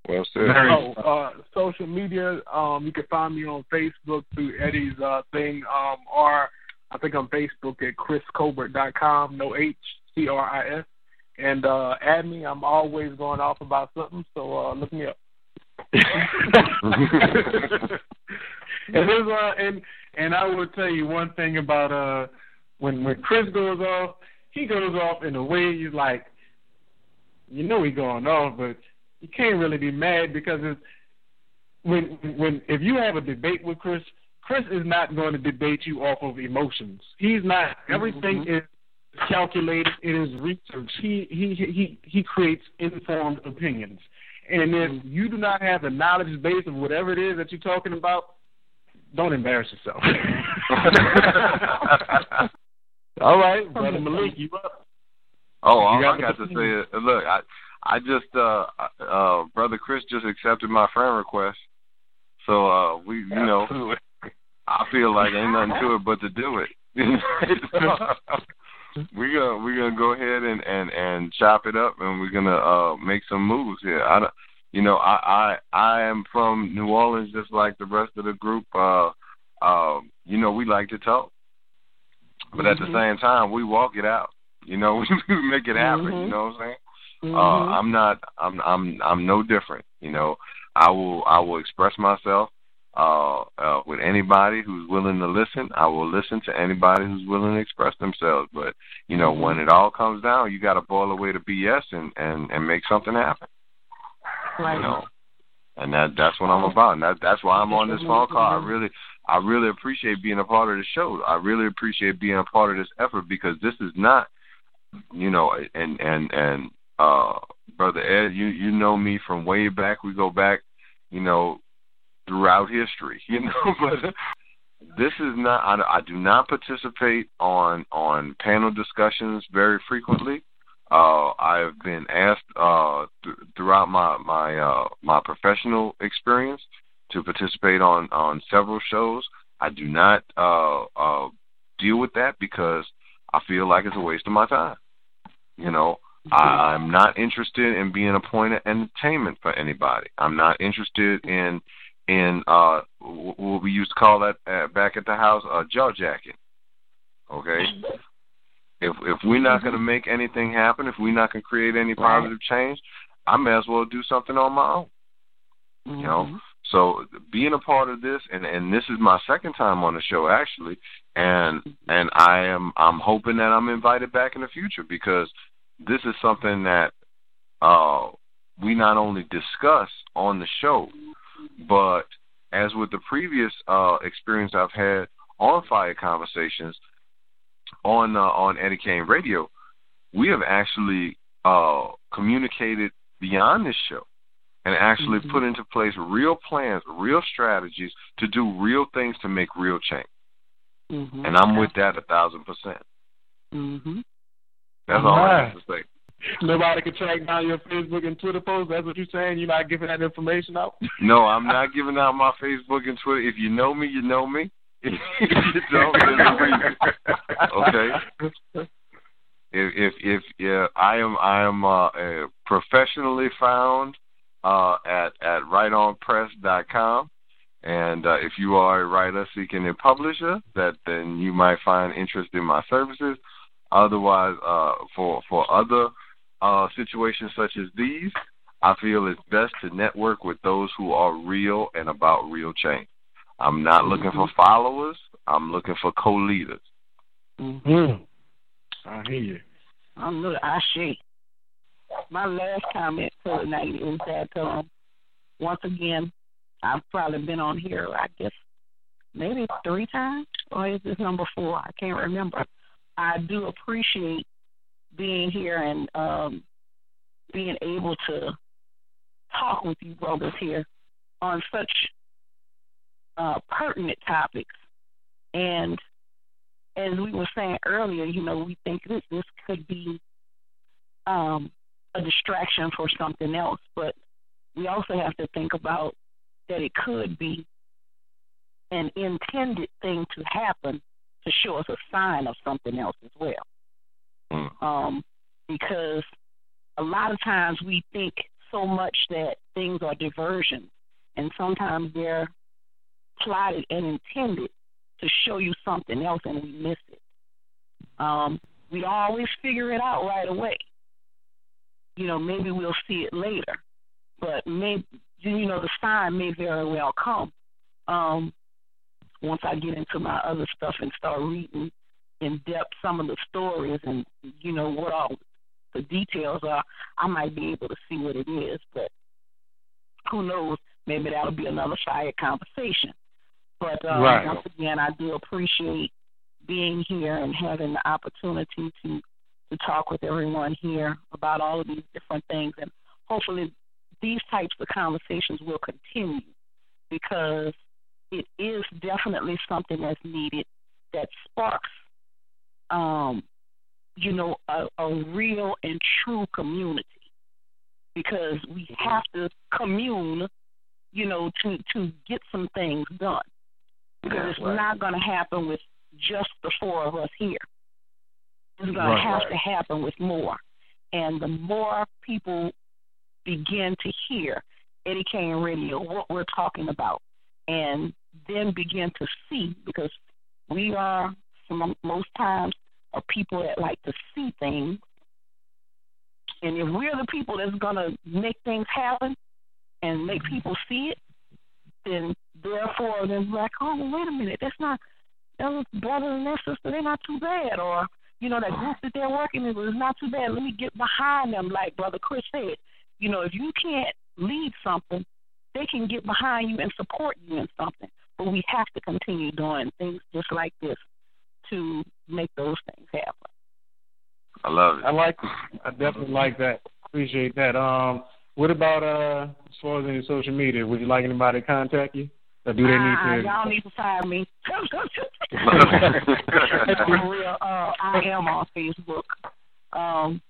Well said.
Oh, uh, social media. Um, you can find me on Facebook through Eddie's uh, thing, um, or I think on Facebook at criscolbert.com. No H C R I S. And uh, add me. I'm always going off about something, so uh, look me up.
and there's uh, and and I will tell you one thing about uh when when Cris goes off, he goes off in a way you like you know he going off, but you can't really be mad because it's when when if you have a debate with Cris, Cris is not going to debate you off of emotions. He's not. Everything is calculated. It is research. He he he he creates informed opinions. And if you do not have the knowledge base of whatever it is that you're talking about, don't embarrass yourself. All right, brother Malik, you up?
Oh, all
got
I got to say is, look, I I just uh uh brother Cris just accepted my friend request. So uh we you know I feel like ain't nothing to it but to do it. we're gonna we're gonna go ahead and and and chop it up and we're gonna uh make some moves here. I don't you know, I I I am from New Orleans just like the rest of the group. Uh uh you know, we like to talk. But at the same time we walk it out. You know, we make it happen, you
Mhm.
know what I'm saying?
Mm-hmm.
Uh, I'm not. I'm. I'm. I'm no different. You know, I will. I will express myself uh, uh, with anybody who's willing to listen. I will listen to anybody who's willing to express themselves. But you know, when it all comes down, you got to boil away the BS and and and make something happen.
Right.
You know, and that that's what I'm about. And that that's why I'm on this phone call. I really. I really appreciate being a part of the show. I really appreciate being a part of this effort because this is not, you know, and and and uh brother Ed, you you know me from way back. We go back, you know, throughout history, you know. but this is not. I, I do not participate on on panel discussions very frequently. Uh, I've been asked uh, th- throughout my my uh, my professional experience to participate on on several shows. I do not uh, uh, deal with that because I feel like it's a waste of my time. You know, I, I'm not interested in being a point of entertainment for anybody. I'm not interested in in uh what we used to call that uh, back at the house uh jaw jacking. Okay? If if we're not going to make anything happen, if we're not going to create any positive change, I may as well do something on my own. You know, so being a part of this, and and this is my second time on the show actually, and and I am I'm hoping that I'm invited back in the future because this is something that uh we not only discuss on the show, but as with the previous uh experience I've had on Fiyah Conversations on uh, on Eddie Kane Radio, we have actually uh communicated beyond this show and actually
Mm-hmm.
put into place real plans, real strategies to do real things to make real change.
Mm-hmm.
And I'm with that a thousand percent.
Mm-hmm.
That's all I have to say.
Nobody can track down your Facebook and Twitter posts. That's what you're saying. You're not giving that information out.
No, I'm not giving out my Facebook and Twitter. If you know me, you know me. don't, there's a reason. Okay. If if if yeah, I am I am uh, professionally found uh, at at rightonpress.com, and uh, if you are a writer seeking a publisher, that then you might find interest in my services. Otherwise, uh, for for other uh, situations such as these, I feel it's best to network with those who are real and about real change. I'm not looking for followers. I'm looking for co-leaders.
Mm. I hear you.
I'm little I shake. My last comment for the night is that um once again I've probably been on here I guess maybe three times or is this number four? I can't remember. I do appreciate being here and um being able to talk with you brothers here on such uh pertinent topics and as we were saying earlier, you know, we think this this could be um, a distraction for something else, but we also have to think about that it could be an intended thing to happen to show us a sign of something else as well.
Mm.
Um, because a lot of times we think so much that things are diversions, and sometimes they're plotted and intended to show you something else and we miss it. Um, we always figure it out right away. You know, maybe we'll see it later, but maybe you know the sign may very well come. Um, once I get into my other stuff and start reading in depth some of the stories and you know what all the details are, I might be able to see what it is. But who knows? Maybe that'll be another Fiyah conversation. But um,
Right.
once again, I do appreciate being here and having the opportunity to to talk with everyone here about all of these different things, and hopefully these types of conversations will continue because it is definitely something that's needed that sparks, um, you know, a, a real and true community. Because we have to commune, you know, to to get some things done because it's
Right.
not going to happen with just the four of us here. It's going
Right,
to have
right.
to happen with more, and the more people begin to hear Eddie Kane Radio, what we're talking about, and then begin to see because we are most times are people that like to see things, and if we're the people that's going to make things happen and make mm-hmm. people see it, then therefore then like, oh wait a minute, that's not those brother and that sister, they're not too bad, or you know that group that they're working with is not too bad. Let me get behind them, like Brother Cris said. You know, if you can't lead something, they can get behind you and support you in something. But we have to continue doing things just like this to make those things happen.
I love it.
I like it. I definitely like that. Appreciate that. Um, what about uh, as far as any social media? Would you like anybody to contact you, or do they need
Ah,
to?
y'all need to find me. For real, uh, I am on Facebook. Um,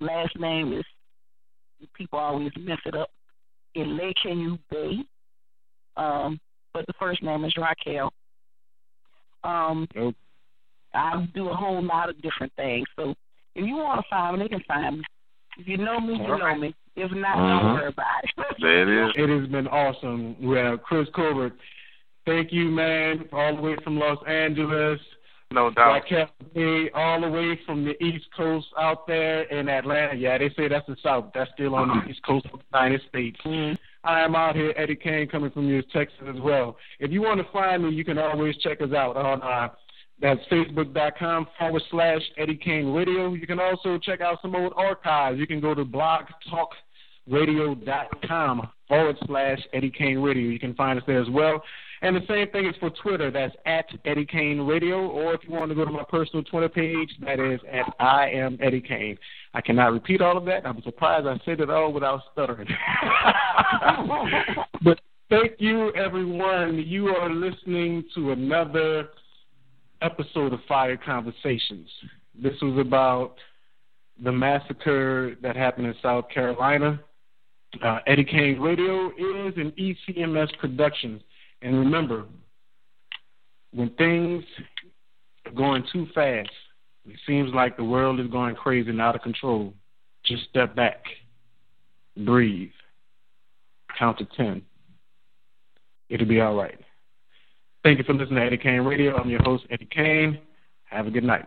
last name is people always mess it up. Elekeu Bey. Um, but the first name is Raquel. Um,
Nope.
I do a whole lot of different things. So if you want to find me, they can find me. If you know me, you
All
know me. If not,
Mhm.
don't worry about it.
There it is.
It has been awesome. Well, Cris Colbert, thank you, man, all the way from Los Angeles.
No doubt.
Raquel Bey, all the way from the East Coast out there in Atlanta. Yeah, they say that's the South. That's still on the East Coast of the United States. I am out here, Eddie Kane, coming from you, Texas as well. If you want to find me, you can always check us out on uh, that's facebook.com forward slash Eddie Kane Radio. You can also check out some old archives. You can go to blogtalkradio.com forward slash Eddie Kane Radio. You can find us there as well. And the same thing is for Twitter. That's at Eddie Kane Radio. Or if you want to go to my personal Twitter page, that is at I am Eddie Kane. I cannot repeat all of that. I'm surprised I said it all without stuttering. but thank you, everyone. You are listening to another episode of Fiyah Conversations. This was about the massacre that happened in South Carolina. Uh, Eddie Kane Radio is an ECMS production. And remember, when things are going too fast, it seems like the world is going crazy and out of control. Just step back, breathe, count to 10. It'll be all right. Thank you for listening to Eddie Kane Radio. I'm your host, Eddie Kane. Have a good night.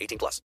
18 plus.